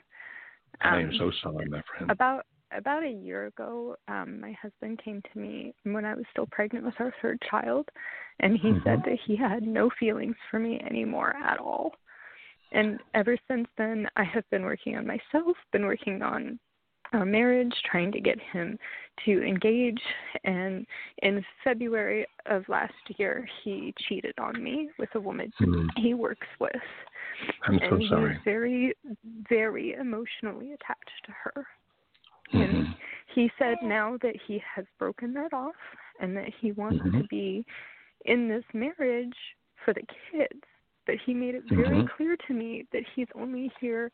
Um, I am um, so sorry, my friend. About about a year ago, um, my husband came to me when I was still pregnant with our third child, and he mm-hmm. said that he had no feelings for me anymore at all. And ever since then, I have been working on myself, been working on our marriage, trying to get him to engage. And in February of last year, he cheated on me with a woman mm-hmm. he works with. I'm and so sorry. He's very, very emotionally attached to her. And mm-hmm. he said now that he has broken that off and that he wants mm-hmm. to be in this marriage for the kids. But he made it very mm-hmm. clear to me that he's only here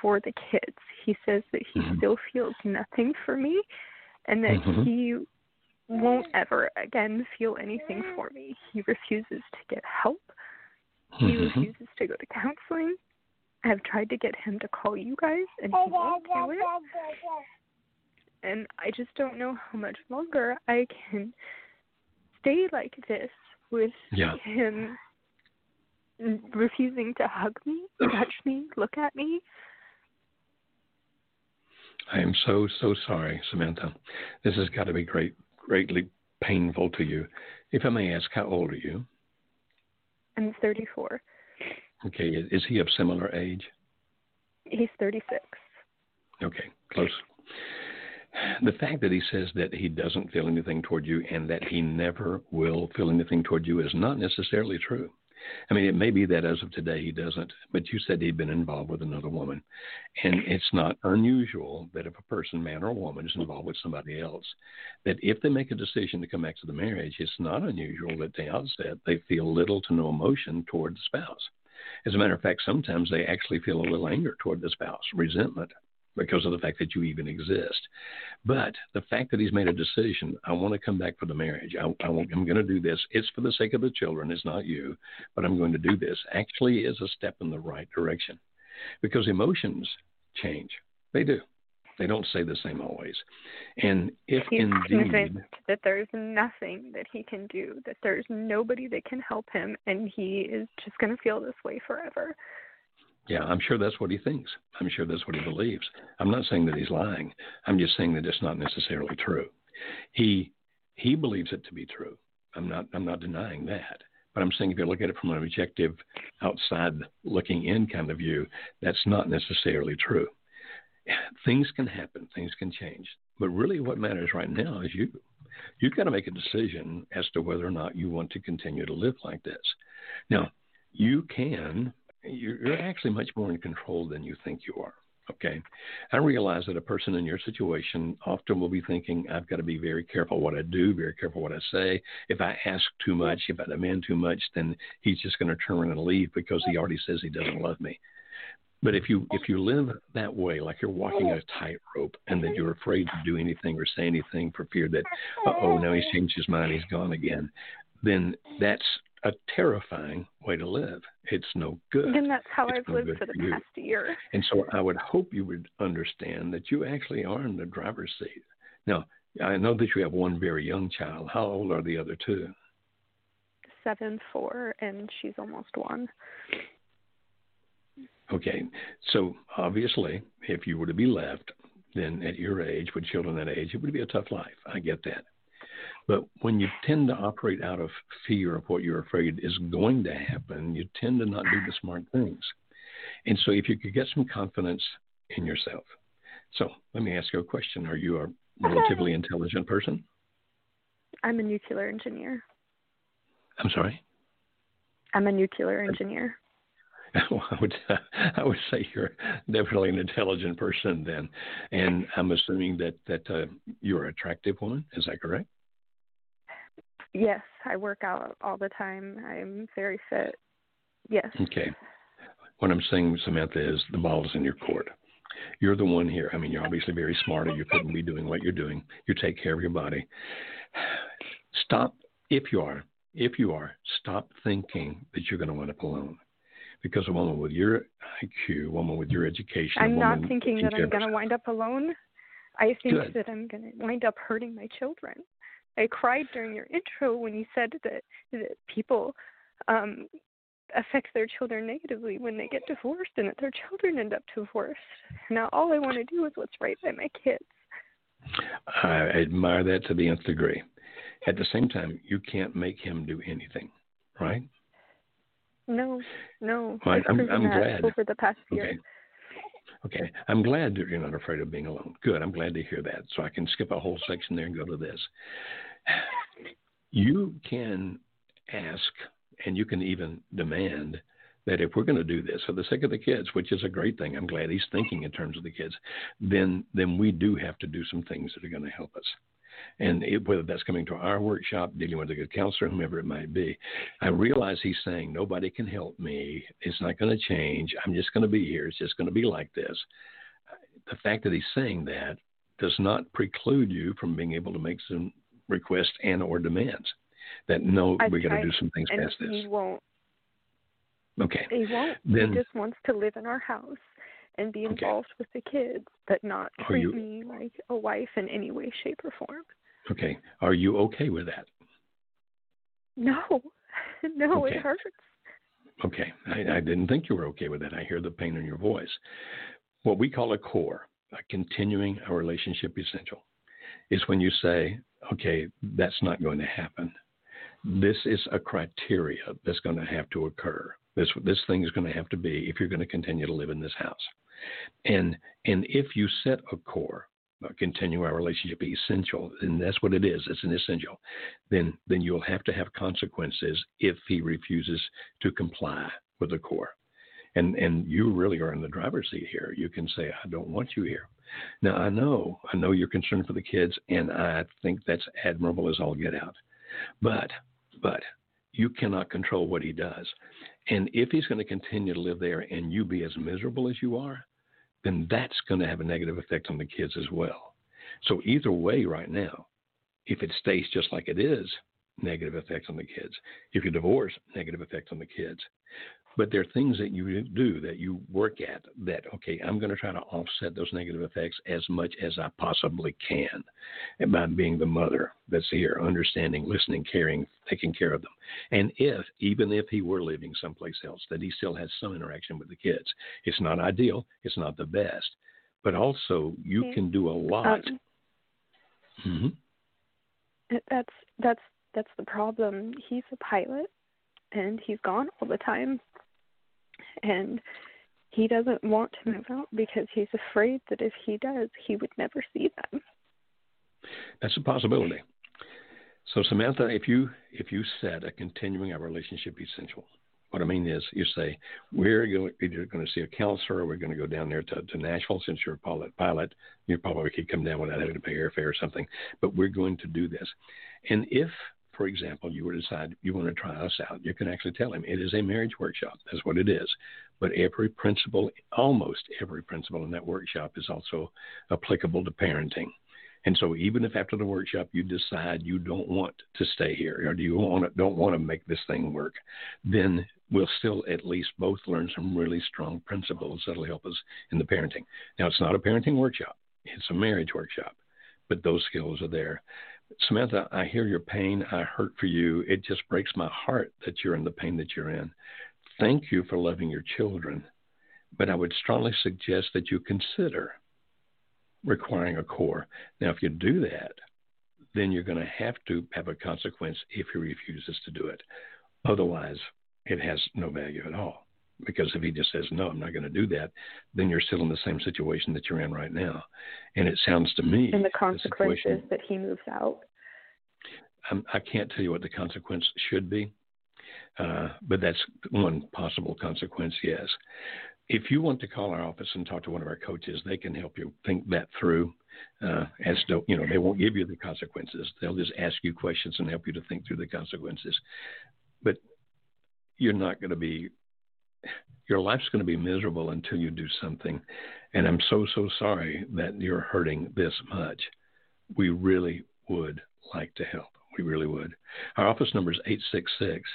for the kids. He says that he mm-hmm. still feels nothing for me and that mm-hmm. he won't ever again feel anything for me. He refuses to get help. He mm-hmm. refuses to go to counseling. I've tried to get him to call you guys and he won't do it and I just don't know how much longer I can stay like this with yeah. him refusing to hug me, touch me, look at me. I am so so sorry, Samantha. This has got to be great, greatly painful to you. If I may ask, how old are you? I'm 34. Okay, is he of similar age? He's 36. Okay, close the fact that he says that he doesn't feel anything toward you and that he never will feel anything toward you is not necessarily true. I mean, it may be that as of today he doesn't, but you said he'd been involved with another woman. And it's not unusual that if a person, man or woman, is involved with somebody else, that if they make a decision to come back to the marriage, it's not unusual that at the outset they feel little to no emotion toward the spouse. As a matter of fact, sometimes they actually feel a little anger toward the spouse, resentment because of the fact that you even exist. But the fact that he's made a decision, I want to come back for the marriage. I, I am going to do this. It's for the sake of the children. It's not you, but I'm going to do this. Actually, is a step in the right direction, because emotions change. They do. They don't stay the same always. And if He's indeed that there's nothing that he can do, that there's nobody that can help him, and he is just going to feel this way forever. Yeah, I'm sure that's what he thinks. I'm sure that's what he believes. I'm not saying that he's lying. I'm just saying that it's not necessarily true. He he believes it to be true. I'm not I'm not denying that. But I'm saying if you look at it from an objective, outside looking in kind of view, that's not necessarily true. Things can happen, things can change. But really what matters right now is you. You've got to make a decision as to whether or not you want to continue to live like this. Now, you can you're actually much more in control than you think you are. Okay. I realize that a person in your situation often will be thinking, I've got to be very careful what I do, very careful what I say. If I ask too much, if I demand too much, then he's just going to turn around and leave because he already says he doesn't love me. But if you if you live that way, like you're walking a tightrope, and that you're afraid to do anything or say anything for fear that, oh, now he's changed his mind, he's gone again, then that's a terrifying way to live. It's no good. And that's how it's I've no lived for the you. past year. And so I would hope you would understand that you actually are in the driver's seat. Now, I know that you have one very young child. How old are the other two? Seven, four, and she's almost one. Okay, so obviously, if you were to be left, then at your age, with children that age, it would be a tough life. I get that. But when you tend to operate out of fear of what you're afraid is going to happen, you tend to not do the smart things. And so if you could get some confidence in yourself. So let me ask you a question. Are you a relatively intelligent person? I'm a nuclear engineer. I'm sorry? I'm a nuclear engineer. Well, I would I would say you're definitely an intelligent person then, and I'm assuming that that uh, you're an attractive woman. Is that correct? Yes, I work out all the time. I'm very fit. Yes. Okay. What I'm saying, Samantha, is the ball is in your court. You're the one here. I mean, you're obviously very smart, or you couldn't be doing what you're doing. You take care of your body. Stop, if you are, if you are, stop thinking that you're going to wind up alone. Because a woman with your IQ, a woman with your education, I'm not thinking that I'm going to wind up alone. I think Good. that I'm going to wind up hurting my children. I cried during your intro when you said that that people um affect their children negatively when they get divorced and that their children end up divorced. Now all I want to do is what's right by my kids. I admire that to the nth degree. At the same time, you can't make him do anything, right? No, no. Right, I'm- I'm glad. over the past year. Okay. Okay. I'm glad that you're not afraid of being alone. Good. I'm glad to hear that. So I can skip a whole section there and go to this. You can ask and you can even demand that if we're going to do this for the sake of the kids, which is a great thing, I'm glad he's thinking in terms of the kids, then then we do have to do some things that are going to help us. And it, whether that's coming to our workshop, dealing with a good counselor, whomever it might be, I realize he's saying nobody can help me. It's not going to change. I'm just going to be here. It's just going to be like this. The fact that he's saying that does not preclude you from being able to make some requests and or demands. That no, I we got to do some things past this. he won't. Okay. He won't. Then- he just wants to live in our house and be involved with the kids, but not treat you- me like a wife in any way, shape, or form. Okay. Are you okay with that? No, no, Okay. it hurts. Okay. I, I didn't think you were okay with that. I hear the pain in your voice. What we call a core, a continuing our relationship essential, is when you say, okay, that's not going to happen. This is a criteria that's going to have to occur. This this thing is going to have to be if you're going to continue to live in this house. And and if you set a core, continue our relationship essential, and that's what it is. It's an essential. Then then you'll have to have consequences if he refuses to comply with the core. And and you really are in the driver's seat here. You can say, I don't want you here. Now I know, I know you're concerned for the kids, and I think that's admirable as all get out. But but you cannot control what he does. And if he's going to continue to live there and you be as miserable as you are, then that's going to have a negative effect on the kids as well. So, either way, right now, if it stays just like it is, negative effects on the kids. If you divorce, negative effects on the kids. But there are things that you do that you work at that, okay, I'm going to try to offset those negative effects as much as I possibly can and by being the mother that's here, understanding, listening, caring, taking care of them. And if, even if he were living someplace else, that he still has some interaction with the kids. It's not ideal, it's not the best, but also you okay. can do a lot. Um, mm-hmm. That's that's that's the problem. He's a pilot and he's gone all the time and he doesn't want to move out because he's afraid that if he does, he would never see them. That's a possibility. So Samantha, if you if you set a continuing our relationship essential, what I mean is you say we're either going to see a counselor or we're going to go down there to, to Nashville since you're a pilot. Pilot, you probably could come down without having to pay airfare or something, but we're going to do this. And if for example, you would decide you want to try us out, you can actually tell him it is a marriage workshop. That's what it is. But every principle, almost every principle in that workshop is also applicable to parenting. And so, even if after the workshop you decide you don't want to stay here or do you want to, don't want to make this thing work, then we'll still at least both learn some really strong principles that'll help us in the parenting. Now, it's not a parenting workshop; it's a marriage workshop, but those skills are there. Samantha, I hear your pain. I hurt for you. It just breaks my heart that you're in the pain that you're in. Thank you for loving your children, but I would strongly suggest that you consider requiring a core. Now, if you do that, then you're going to have to have a consequence if he refuses to do it. Otherwise, it has no value at all. Because if he just says, no, I'm not going to do that, then you're still in the same situation that you're in right now. And it sounds to me. And the consequences the that he moves out. I'm, I can not tell you what the consequence should be, uh, but that's one possible consequence, yes. If you want to call our office and talk to one of our coaches, they can help you think that through. Uh, as to, you know, they won't give you the consequences. They'll just ask you questions and help you to think through the consequences. But you're not going to be your life's going to be miserable until you do something. And I'm so, so sorry that you're hurting this much. We really would like to help. We really would. Our office number is 866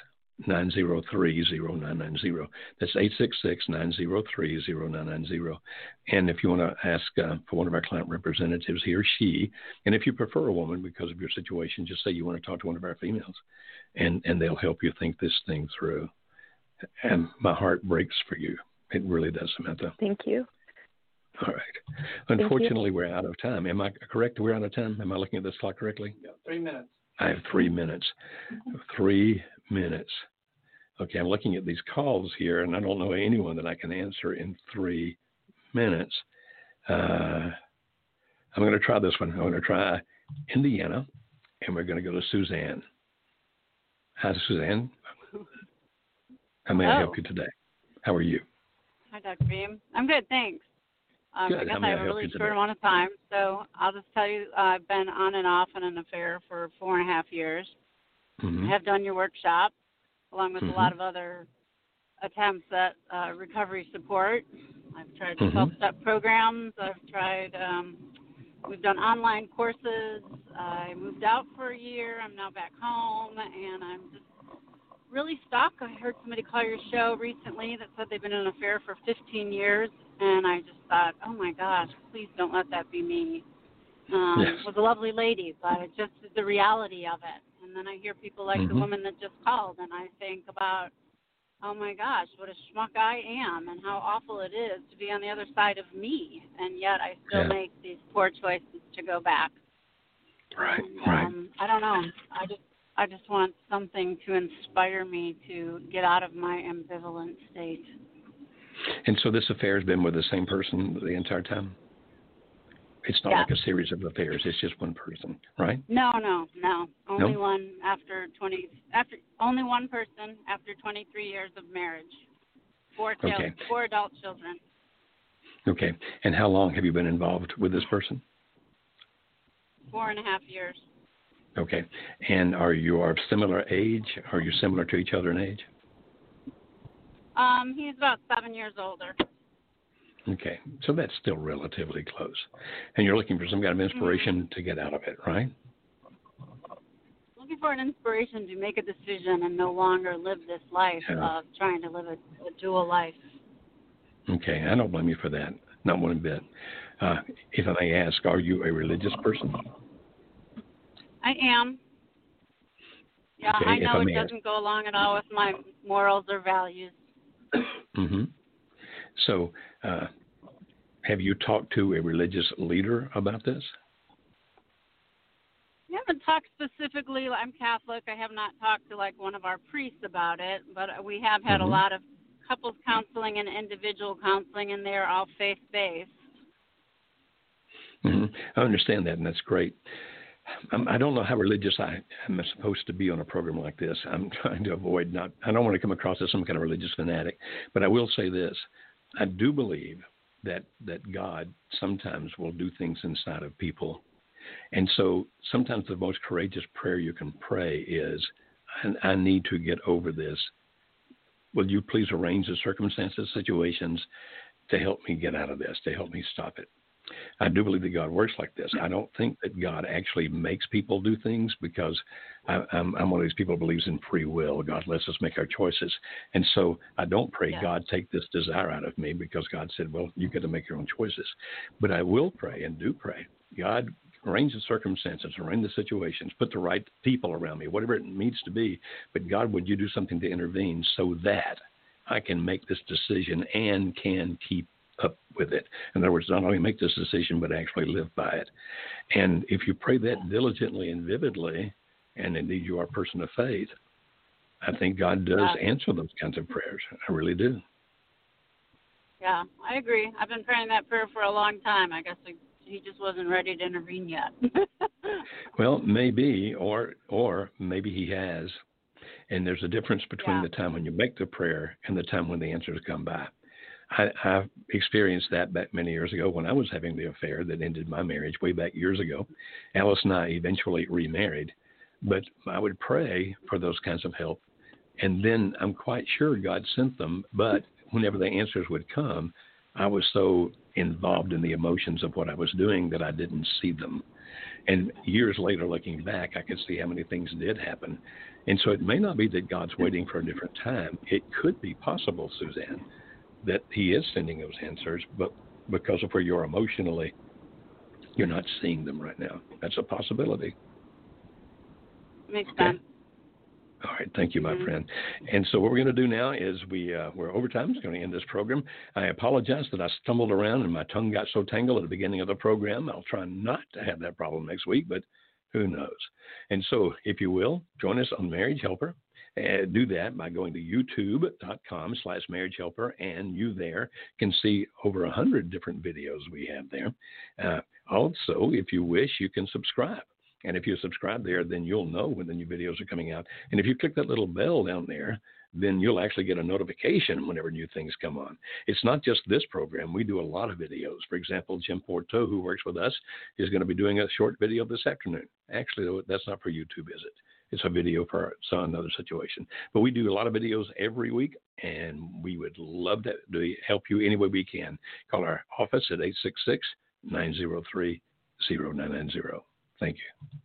903 0990. That's 866 903 0990. And if you want to ask uh, for one of our client representatives, he or she, and if you prefer a woman because of your situation, just say you want to talk to one of our females, and, and they'll help you think this thing through and my heart breaks for you. It really does, Samantha. Thank you. All right. Unfortunately, we're out of time. Am I correct? We're out of time. Am I looking at this clock correctly? Yeah, three minutes. I have three minutes. Three minutes. Okay, I'm looking at these calls here, and I don't know anyone that I can answer in three minutes. Uh, I'm going to try this one. I'm going to try Indiana, and we're going to go to Suzanne. Hi, Suzanne. How may oh. I help you today? How are you? Hi, Dr. Beam. I'm good, thanks. Um, good. I guess I have a really short amount of time, so I'll just tell you uh, I've been on and off in an affair for four and a half years. Mm-hmm. I have done your workshop along with mm-hmm. a lot of other attempts at uh, recovery support. I've tried mm-hmm. 12 step programs. I've tried, um, we've done online courses. I moved out for a year. I'm now back home, and I'm just really stuck. I heard somebody call your show recently that said they've been in an affair for 15 years, and I just thought, oh my gosh, please don't let that be me. Um, yes. Was a lovely lady, but it just is the reality of it. And then I hear people like mm-hmm. the woman that just called, and I think about, oh my gosh, what a schmuck I am, and how awful it is to be on the other side of me, and yet I still yeah. make these poor choices to go back. Right, and, right. Um, I don't know. I just I just want something to inspire me to get out of my ambivalent state. And so this affair has been with the same person the entire time? It's not yeah. like a series of affairs. It's just one person, right? No, no, no. Only no? one after 20 after only one person after 23 years of marriage. Four okay. children, four adult children. Okay. And how long have you been involved with this person? Four and a half years. Okay. And are you of similar age? Are you similar to each other in age? Um, he's about seven years older. Okay, so that's still relatively close, and you're looking for some kind of inspiration mm-hmm. to get out of it, right? Looking for an inspiration to make a decision and no longer live this life yeah. of trying to live a, a dual life. Okay, I don't blame you for that, not one bit. Uh, if I may ask, are you a religious person? I am. Yeah, okay, I know it doesn't go along at all with my morals or values. mm-hmm. So, uh, have you talked to a religious leader about this? I haven't talked specifically. I'm Catholic. I have not talked to like one of our priests about it, but we have had mm-hmm. a lot of couples counseling and individual counseling, and they're all faith based. Mm-hmm. I understand that, and that's great. I'm, I do not know how religious I am supposed to be on a program like this. I'm trying to avoid not. I don't want to come across as some kind of religious fanatic, but I will say this: I do believe that that God sometimes will do things inside of people, and so sometimes the most courageous prayer you can pray is, I, I need to get over this. Will you please arrange the circumstances, situations, to help me get out of this, to help me stop it? I do believe that God works like this. I don't think that God actually makes people do things because I, am I'm one of these people who believes in free will. God lets us make our choices. And so I don't pray, yeah. God, take this desire out of me because God said, well, you get to make your own choices. But I will pray and do pray. God, arrange the circumstances, arrange the situations, put the right people around me, whatever it needs to be. But God, would you do something to intervene so that I can make this decision and can keep up with it. In other words, not only make this decision, but actually live by it. And if you pray that diligently and vividly, and indeed you are a person of faith, I think God does yeah. answer those kinds of prayers. I really do. Yeah, I agree. I've been praying that prayer for a long time. I guess he just wasn't ready to intervene yet. well, maybe, or or maybe he has. And there's a difference between yeah. the time when you make the prayer and the time when the answers come by. I, I experienced that back many years ago when I was having the affair that ended my marriage way back years ago. Alice and I eventually remarried, but I would pray for those kinds of help, and then I'm quite sure God sent them. But whenever the answers would come, I was so involved in the emotions of what I was doing that I didn't see them. And years later, looking back, I could see how many things did happen. And so it may not be that God's waiting for a different time. It could be possible, Suzanne, that he is sending those answers, but because of where you're emotionally, you're not seeing them right now. That's a possibility. Makes sense. All right, thank you, my mm-hmm. friend. And so what we're going to do now is we uh, we're over time. It's going to end this program. I apologize that I stumbled around and my tongue got so tangled at the beginning of the program. I'll try not to have that problem next week, but who knows? And so, if you will, join us on Marriage Helper uh, do that by going to youtube.com slash marriage helper, and you there can see over a hundred different videos we have there. Uh, also, if you wish, you can subscribe. And if you subscribe there, then you'll know when the new videos are coming out. And if you click that little bell down there, then you'll actually get a notification whenever new things come on. It's not just this program. We do a lot of videos. For example, Jim Porto, who works with us, is going to be doing a short video this afternoon. Actually, that's not for YouTube, is it? It's a video for another situation. But we do a lot of videos every week, and we would love to help you any way we can. Call our office at 866 903 0990. Thank you.